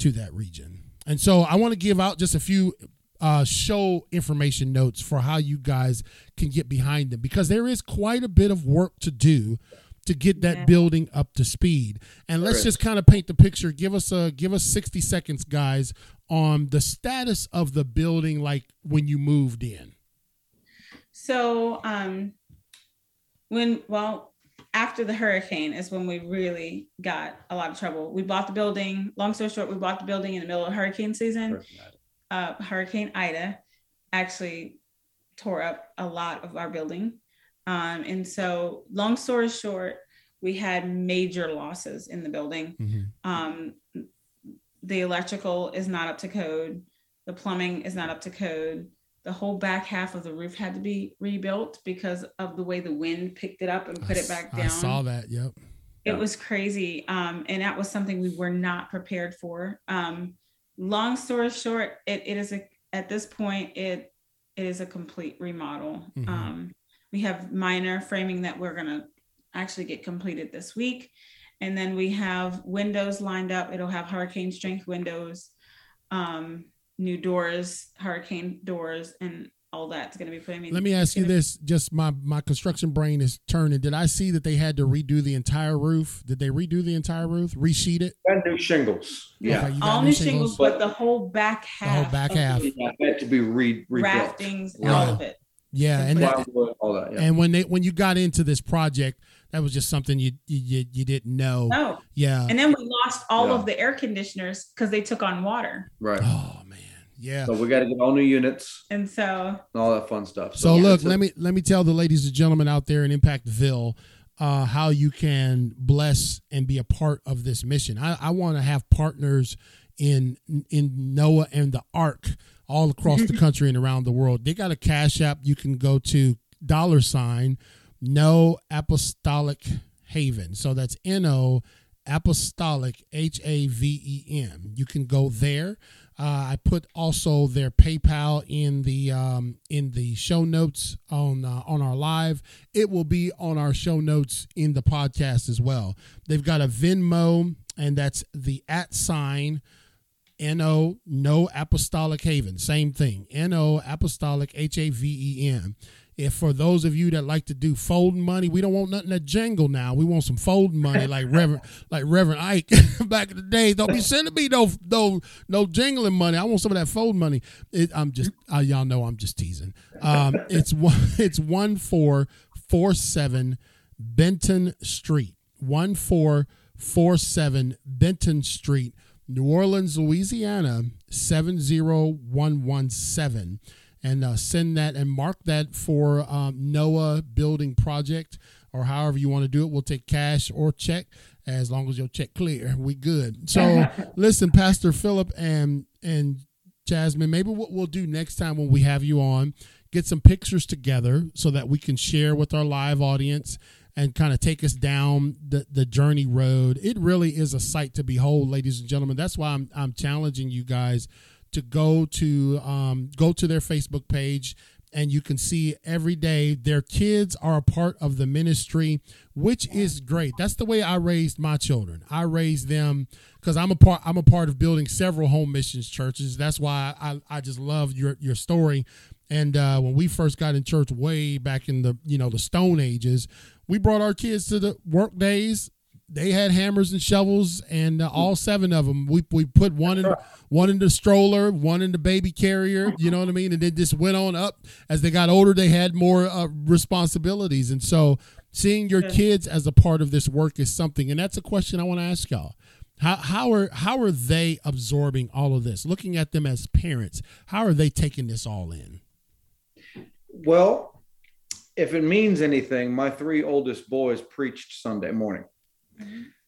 to that region. And so I want to give out just a few uh, show information notes for how you guys can get behind them because there is quite a bit of work to do to get that
Yeah.
building up to speed. And let's
There
just kind of paint the picture. Give us a give us 60 seconds guys on the status of the building like when you moved in.
So, um, when well, after the hurricane is when we really got a lot of trouble. We bought the building. Long story short, we bought the building in the middle of hurricane season. Uh, hurricane Ida actually tore up a lot of our building, um, and so long story short, we had major losses in the building.
Mm-hmm.
Um, the electrical is not up to code. The plumbing is not up to code. The whole back half of the roof had to be rebuilt because of the way the wind picked it up and put
I
it back down.
I saw that. Yep.
It was crazy. Um, and that was something we were not prepared for. Um, long story short, it, it is a at this point it it is a complete remodel.
Mhm.
Um, we have minor framing that we're gonna actually get completed this week. and then we have windows lined up. It'll have hurricane strength windows, um, new doors, hurricane doors, and all that's going to be put. I mean,
Let me ask you this: just my my construction brain is turning. Did I see that they had to redo the entire roof? Did they redo the entire roof, resheet it?
Got new shingles. Yeah.
Okay,
all new shingles, but the whole back
The
half,
whole back half.
the
Yeah, had to be re- rebuilt.
raftings,
Right.
all of it.
Yeah, and that,
all that. Yeah.
and when they when you got into this project, that was just something you you you didn't know.
No,
Yeah.
and then we lost all
Yeah.
of the air conditioners because they took on water,
right.
Oh man. Yeah.
So we got to get all new units
and so
and all that fun stuff.
So
yeah,
look,
it's a-
let me let me tell the ladies and gentlemen out there in Impactville uh, how you can bless and be a part of this mission. I, I want to have partners in in Noah and the Ark all across the country and around the world. They got a cash app. You can go to dollar sign No Apostolic Haven. So that's N O Apostolic H A V E N. You can go there. Uh, I put also their PayPal in the um, in the show notes on uh, on our live. It will be on our show notes in the podcast as well. They've got a Venmo, and that's the at sign no no apostolic haven same thing no apostolic h-a-v-e-n if for those of you that like to do folding money we don't want nothing that jingle now. We want some folding money like reverend like reverend ike back in the day. Don't be sending me no no no jingling money. I want some of that fold money. It, i'm just uh, y'all know i'm just teasing. Um it's one it's one four four seven benton street. one four four seven benton street New Orleans, Louisiana, 70117. And uh, send that and mark that for um, Noah Building Project or however you want to do it. We'll take cash or check as long as your check clear. We good. So listen, Pastor Philip and and Jasmine, maybe what we'll do next time when we have you on, get some pictures together so that we can share with our live audience and kind of take us down the, the journey road. It really is a sight to behold, ladies and gentlemen. That's why I'm I'm challenging you guys to go to um, go to their Facebook page and you can see every day their kids are a part of the ministry, which is great. That's the way I raised my children. I raised them because I'm a part I'm a part of building several home missions churches. That's why I, I just love your your story. And uh, when we first got in church way back in the you know the Stone Ages, we brought our kids to the work days. They had hammers and shovels, and uh, all seven of them. We, we put one in one in the stroller, one in the baby carrier. You know what I mean? And then just went on up. As they got older, they had more uh, responsibilities, and so seeing your kids as a part of this work is something. And that's a question I want to ask y'all. How, how are how are they absorbing all of this? Looking at them as parents, how are they taking this all in?
Well, if it means anything, my three oldest boys preached Sunday morning.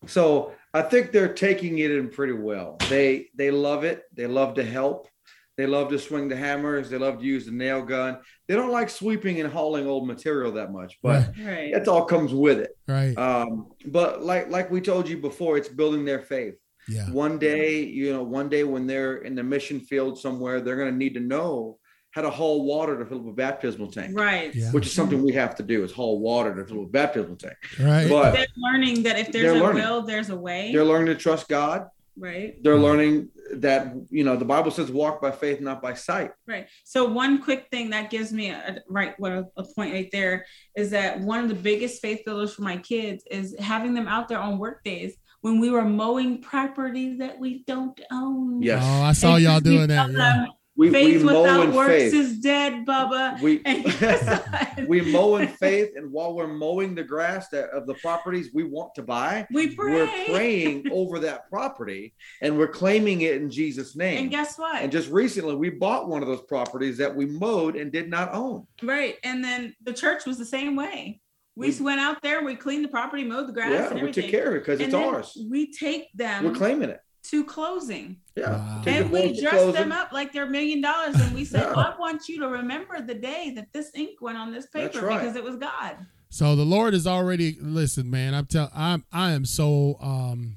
So I think they're taking it in pretty well. They they love it. They love to help. They love to swing the hammers. They love to use the nail gun. They don't like sweeping and hauling old material that much, but
right.
it all comes with it.
Right?
Um, but like like we told you before, it's building their faith.
yeah.
One day, you know, one day when they're in the mission field somewhere, they're going to need to know how to haul water to fill up a baptismal tank
Right.
Yeah.
which is something we have to do is haul water to fill up a baptismal tank.
Right.
But
They're learning that if there's a
learning.
will, there's a way.
they're learning to trust God.
right.
They're learning that you know the Bible says walk by faith, not by sight.
Right. So one quick thing that gives me a right what a, a point right there is that one of the biggest faith builders for my kids is having them out there on work days when we were mowing property that we don't own.
Yes,
Oh, I saw
And
y'all doing that.
tell
Yeah.
We, we
faith
mow
without works
faith.
is dead, Bubba.
We
And guess what?
we mow in faith, and while we're mowing the grass that, of the properties we want to buy,
we pray.
we're praying over that property and we're claiming it in Jesus' name.
And guess what?
And just recently, we bought one of those properties that we mowed and did not own.
right. And then the church was the same way. We,
We-
went out there, we cleaned the property, mowed the grass,
yeah,
and
we
everything.
took care of it because it's ours.
We take them
We're claiming it.
To closing.
Yeah,
Wow.
and we
forward to
dress them up like they're million dollars and we said
Yeah.
i want you to remember the day that this ink went on this paper
right.
because it was god
So the Lord is already listen, man. I'm tell I'm I am so um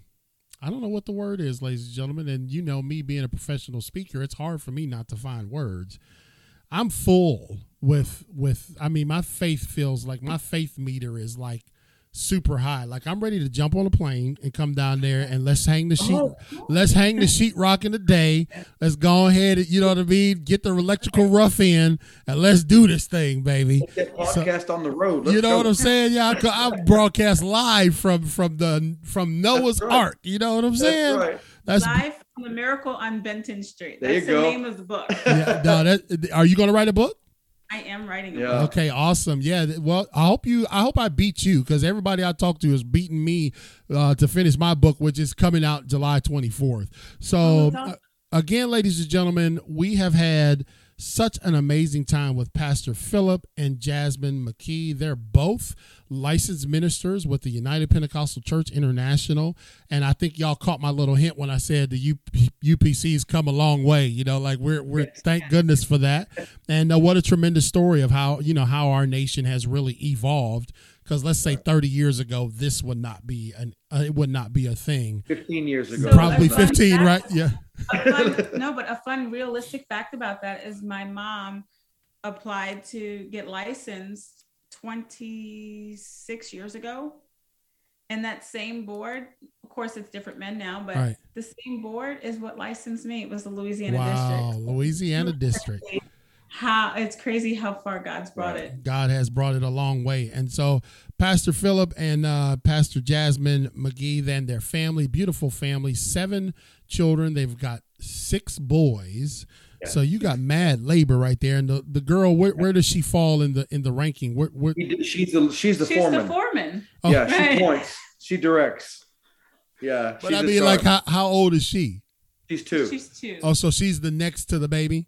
I don't know what the word is, ladies and gentlemen, and you know me being a professional speaker, it's hard for me not to find words. I'm full with with I mean my faith feels like my faith meter is like super high. Like I'm ready to jump on a plane and come down there and let's hang the sheet.
Oh.
Let's hang the sheet rock in the day. Let's go ahead. and- You know what I mean? Get the electrical rough in and let's do this thing, baby.
Get that
So-
podcast on the road. Let's
you know
go.
what I'm saying? Yeah, I, co- I broadcast live from from the from Noah's
right.
Ark. You know what I'm
That's
saying?
right.
That's
Live from the Miracle on Benton Street.
There
That's
you
the
go.
name of the book.
yeah, no, that, are you going to write a book?
I am writing a
Yeah.
book.
Okay, awesome. Yeah, well, I hope you. I hope I beat you because everybody I talk to is beating me uh, to finish my book, which is coming out July 24th. So,
Oh,
uh, again, ladies and gentlemen, we have had such an amazing time with Pastor Philip and Jasmine McKee. They're both licensed ministers with the United Pentecostal Church International, and I think y'all caught my little hint when I said the UP, UPC's come a long way. You know, like we're we're thank goodness for that, and uh, what a tremendous story of how you know how our nation has really evolved. Because let's say 30 years ago, this would not be an uh, it would not be a thing.
15 years ago.
So
Probably
fun
15,
fact-
right? Yeah.
fun, no, but a fun, realistic fact about that is my mom applied to get licensed 26 years ago. And that same board, of course, it's different men now, but
Right.
the same board is what licensed me. It was the Louisiana
Wow,
district.
Louisiana district.
How it's crazy how far God's brought
Right.
it.
God has brought it a long way. And so, Pastor Philip and uh, Pastor Jasmine McKee, then their family, beautiful family, seven children. They've got six boys. So you got mad labor right there. And the, the girl, where, where does she fall in the in the ranking? Where, where,
She's the she's the foreman.
She's
foreman.
the foreman.
Oh.
Yeah, she points. She directs. Yeah.
but
she's
I mean, like, how, how old is she?
she's two.
She's two.
Oh, so she's the next to the baby.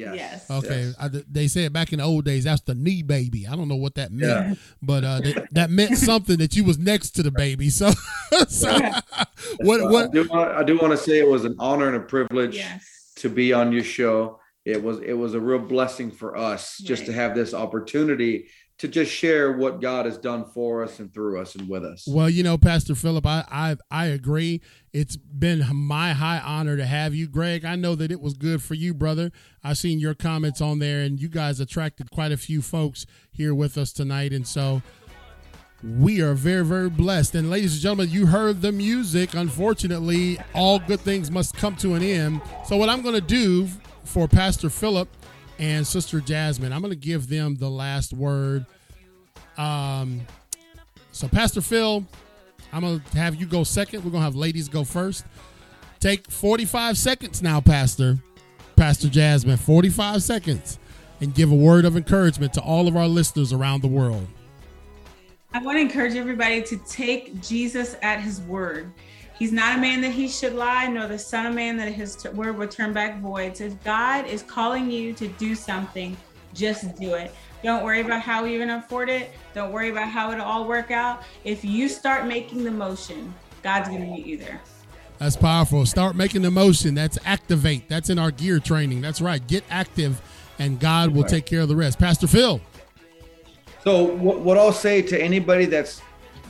Yes.
yes.
Okay,
Yes.
I, they said back in the old days that's the knee baby. I don't know what that meant,
Yeah.
but uh, that, that meant something that you was next to the baby. So, so what
I
what?
do, want, I do want to say it was an honor and a privilege
Yes.
to be on your show. It was it was a real blessing for us just to have this opportunity to just share what God has done for us and through us and with us.
Well, you know, Pastor Philip, I, I I agree. It's been my high honor to have you, Greg. I know that it was good for you, brother. I've seen your comments on there, and you guys attracted quite a few folks here with us tonight, and so we are very, very blessed. And ladies and gentlemen, you heard the music. Unfortunately, all good things must come to an end. So what I'm going to do for Pastor Philip and Sister Jasmine, I'm going to give them the last word. Um, so Pastor Phil, I'm going to have you go second. We're going to have ladies go first. Take 45 seconds now, Pastor. Pastor Jasmine, 45 seconds, and give a word of encouragement to all of our listeners around the world.
I want to encourage everybody to take Jesus at his word. He's not a man that he should lie, nor the son of man that his t- word would turn back void. So if God is calling you to do something, just do it. Don't worry about how you're going to afford it. Don't worry about how it'll all work out. If you start making the motion, God's going to meet you there.
That's powerful. Start making the motion. That's activate. That's in our gear training. That's right. Get active, and God will take care of the rest. Pastor Phil.
So what, what I'll say to anybody that's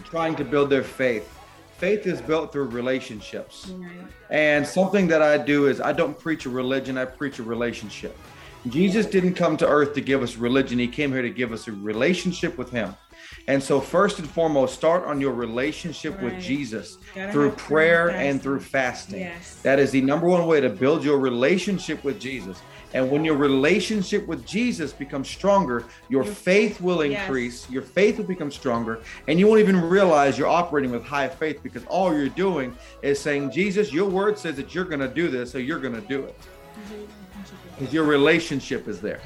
trying to build their faith, faith is built through relationships.
Right.
And something that I do is I don't preach a religion, I preach a relationship. Jesus didn't come to earth to give us religion, he came here to give us a relationship with him. And so first and foremost, start on your relationship with Jesus through
prayer and
through fasting.
Yes.
That is the number one way to build your relationship with Jesus. And when your relationship with Jesus becomes stronger, your
Your-
faith will
yes.
increase, your faith will become stronger, and you won't even realize you're operating with high faith because all you're doing is saying, Jesus, your word says that you're going to do this, so you're going to do it. Because your relationship is there.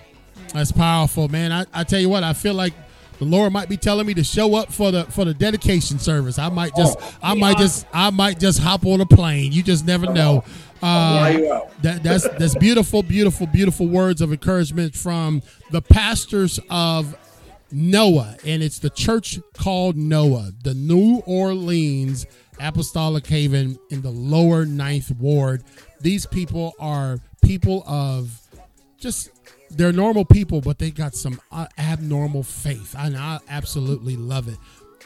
That's powerful, man. I, I tell you what, I feel like the Lord might be telling me to show up for the for the dedication service. I might just
Oh,
I might just I might just hop on a plane. You just never know. Uh, that, that's that's beautiful, beautiful, beautiful words of encouragement from the pastors of Noah, and it's the church called Noah, the New Orleans Apostolic Haven in the lower ninth ward. These people are people of just they're normal people, but they got some uh, abnormal faith, and I absolutely love it.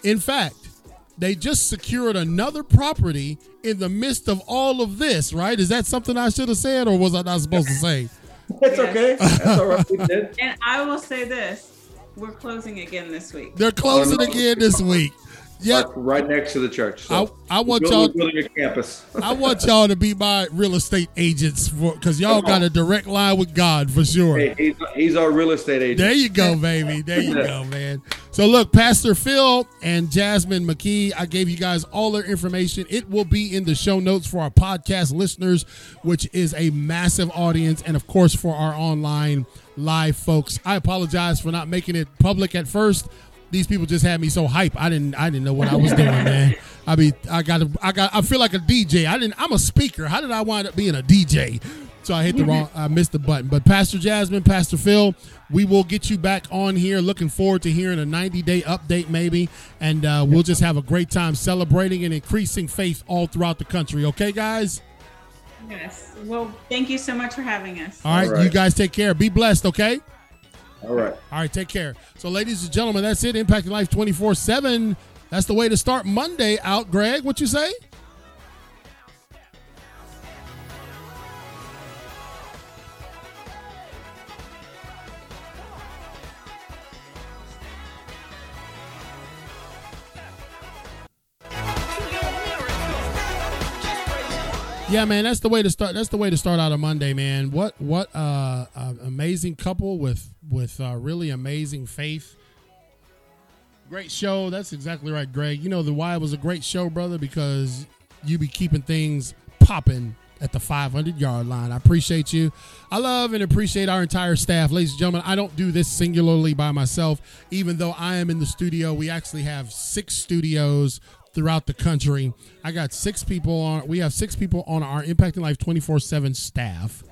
In fact, they just secured another property in the midst of all of this. Right? Is that something I should have said, or was I not supposed to say?
It's okay. That's all right.
And I will say this we're closing again this week.
They're closing again this week. Yeah.
Right, next to the church. So
I, I want y'all.
building a campus.
I want y'all to be my real estate agents because y'all got a direct line with God for sure.
Hey, he's, he's our real estate agent.
There you go, baby. There you go, man. So look, Pastor Phil and Jasmine McKee, I gave you guys all their information. It will be in the show notes for our podcast listeners, which is a massive audience, and of course for our online live folks. I apologize for not making it public at first. These people just had me so hype. I didn't. I didn't know what I was doing, man. I mean, I got. I got. I feel like a DJ. I didn't. I'm a speaker. How did I wind up being a DJ? So I hit the wrong. I missed the button. But Pastor Jasmine, Pastor Phil, we will get you back on here. Looking forward to hearing a 90 day update, maybe, and uh, we'll just have a great time celebrating and increasing faith all throughout the country. Okay, guys.
Yes. Well, thank you so much for having us.
All right,
All right.
you guys take care. Be blessed. Okay.
All right.
All right, take care. So, ladies and gentlemen, that's it. Impacting Life 24 7. That's the way to start Monday out, Greg. What you say? Yeah, man, that's the way to start. That's the way to start out a Monday, man. What what uh, uh amazing couple with with uh, really amazing faith. Great show. That's exactly right, Greg. You know the why it was a great show, brother, because you be keeping things popping at the 500 yard line. I appreciate you. I love and appreciate our entire staff, ladies and gentlemen. I don't do this singularly by myself, even though I am in the studio. We actually have six studios throughout the country. I got six people on. We have six people on our Impacting Life 24 7 staff.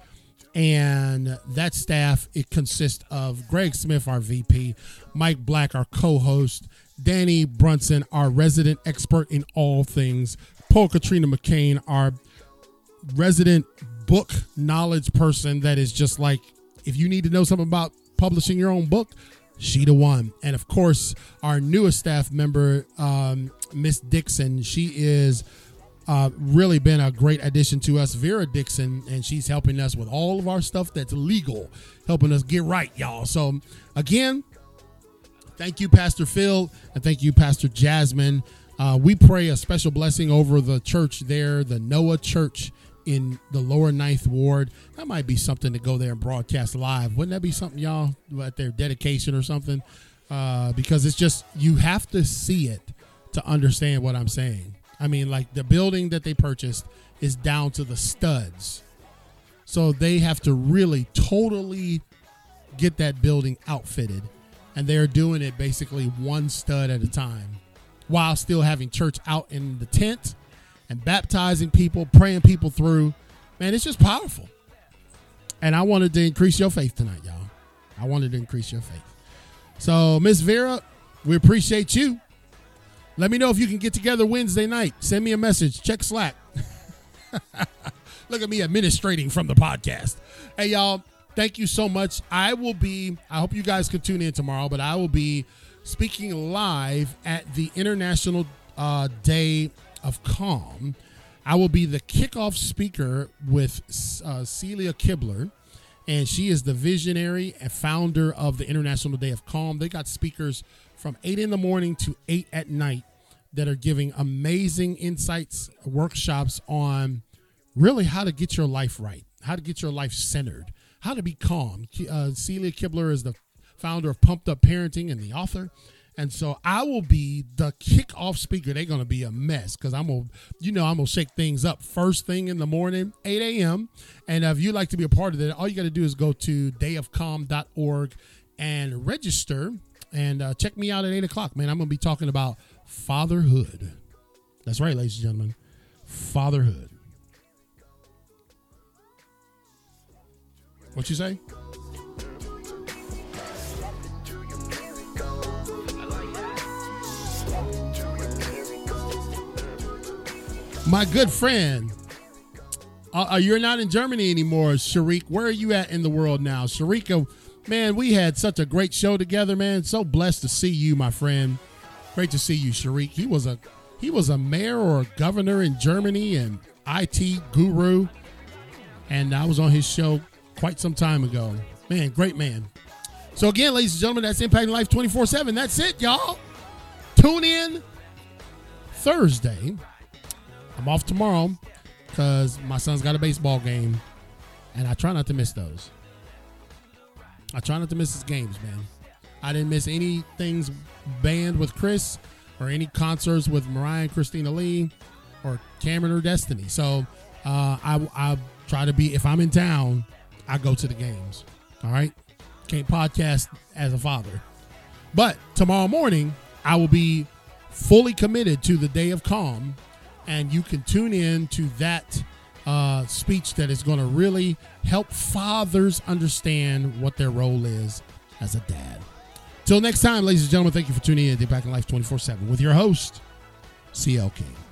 And that staff, it consists of Greg Smith, our VP, Mike Black, our co host, Danny Brunson, our resident expert in all things, Paul Katrina McCain, our resident book knowledge person that is just like, if you need to know something about publishing your own book, she the one. And of course, our newest staff member, um, Miss Dixon, she is uh, really been a great addition to us, Vera Dixon, and she's helping us with all of our stuff that's legal, helping us get right, y'all. So again, thank you, Pastor Phil, and thank you, Pastor Jasmine. Uh, we pray a special blessing over the church there, the Noah Church in the lower ninth ward. That might be something to go there and broadcast live. Wouldn't that be something, y'all, at their dedication or something? Uh, because it's just, you have to see it to understand what I'm saying. I mean, like the building that they purchased is down to the studs. So they have to really totally get that building outfitted. And they're doing it basically one stud at a time while still having church out in the tent and baptizing people, praying people through. Man, it's just powerful. And I wanted to increase your faith tonight, y'all. I wanted to increase your faith. So, Miss Vera, we appreciate you. Let me know if you can get together Wednesday night. Send me a message. Check Slack. Look at me administrating from the podcast. Hey, y'all, thank you so much. I will be, I hope you guys can tune in tomorrow, but I will be speaking live at the International uh, Day of Calm. I will be the kickoff speaker with uh, Celia Kibler, and she is the visionary and founder of the International Day of Calm. They got speakers from 8 in the morning to 8 at night that are giving amazing insights, workshops on really how to get your life right, how to get your life centered, how to be calm. Uh, Celia Kibler is the founder of Pumped Up Parenting and the author. And so I will be the kickoff speaker. They're going to be a mess because I'm to, you know, I'm to shake things up first thing in the morning, 8 a.m. And if you'd like to be a part of that, all you got to do is go to dayofcalm.org and register and uh, check me out at 8 o'clock, man. I'm going to be talking about fatherhood. That's right, ladies and gentlemen. Fatherhood. What you say? My good friend, uh, you're not in Germany anymore, Sharik. Where are you at in the world now? Sharika, man, we had such a great show together, man. So blessed to see you, my friend. Great to see you, Sharik. He was a he was a mayor or a governor in Germany and IT guru. And I was on his show quite some time ago. Man, great man. So again, ladies and gentlemen, that's Impacting Life 24-7. That's it, y'all. Tune in Thursday. I'm off tomorrow because my son's got a baseball game, and I try not to miss those. I try not to miss his games, man. I didn't miss any things banned with Chris or any concerts with Mariah and Christina Lee or Cameron or Destiny. So uh, I, I try to be, if I'm in town, I go to the games. All right. Can't podcast as a father. But tomorrow morning, I will be fully committed to the day of calm, and you can tune in to that uh, speech that is going to really help fathers understand what their role is as a dad. Till next time, ladies and gentlemen, thank you for tuning in to Impacting Life 24 7 with your host, CL King.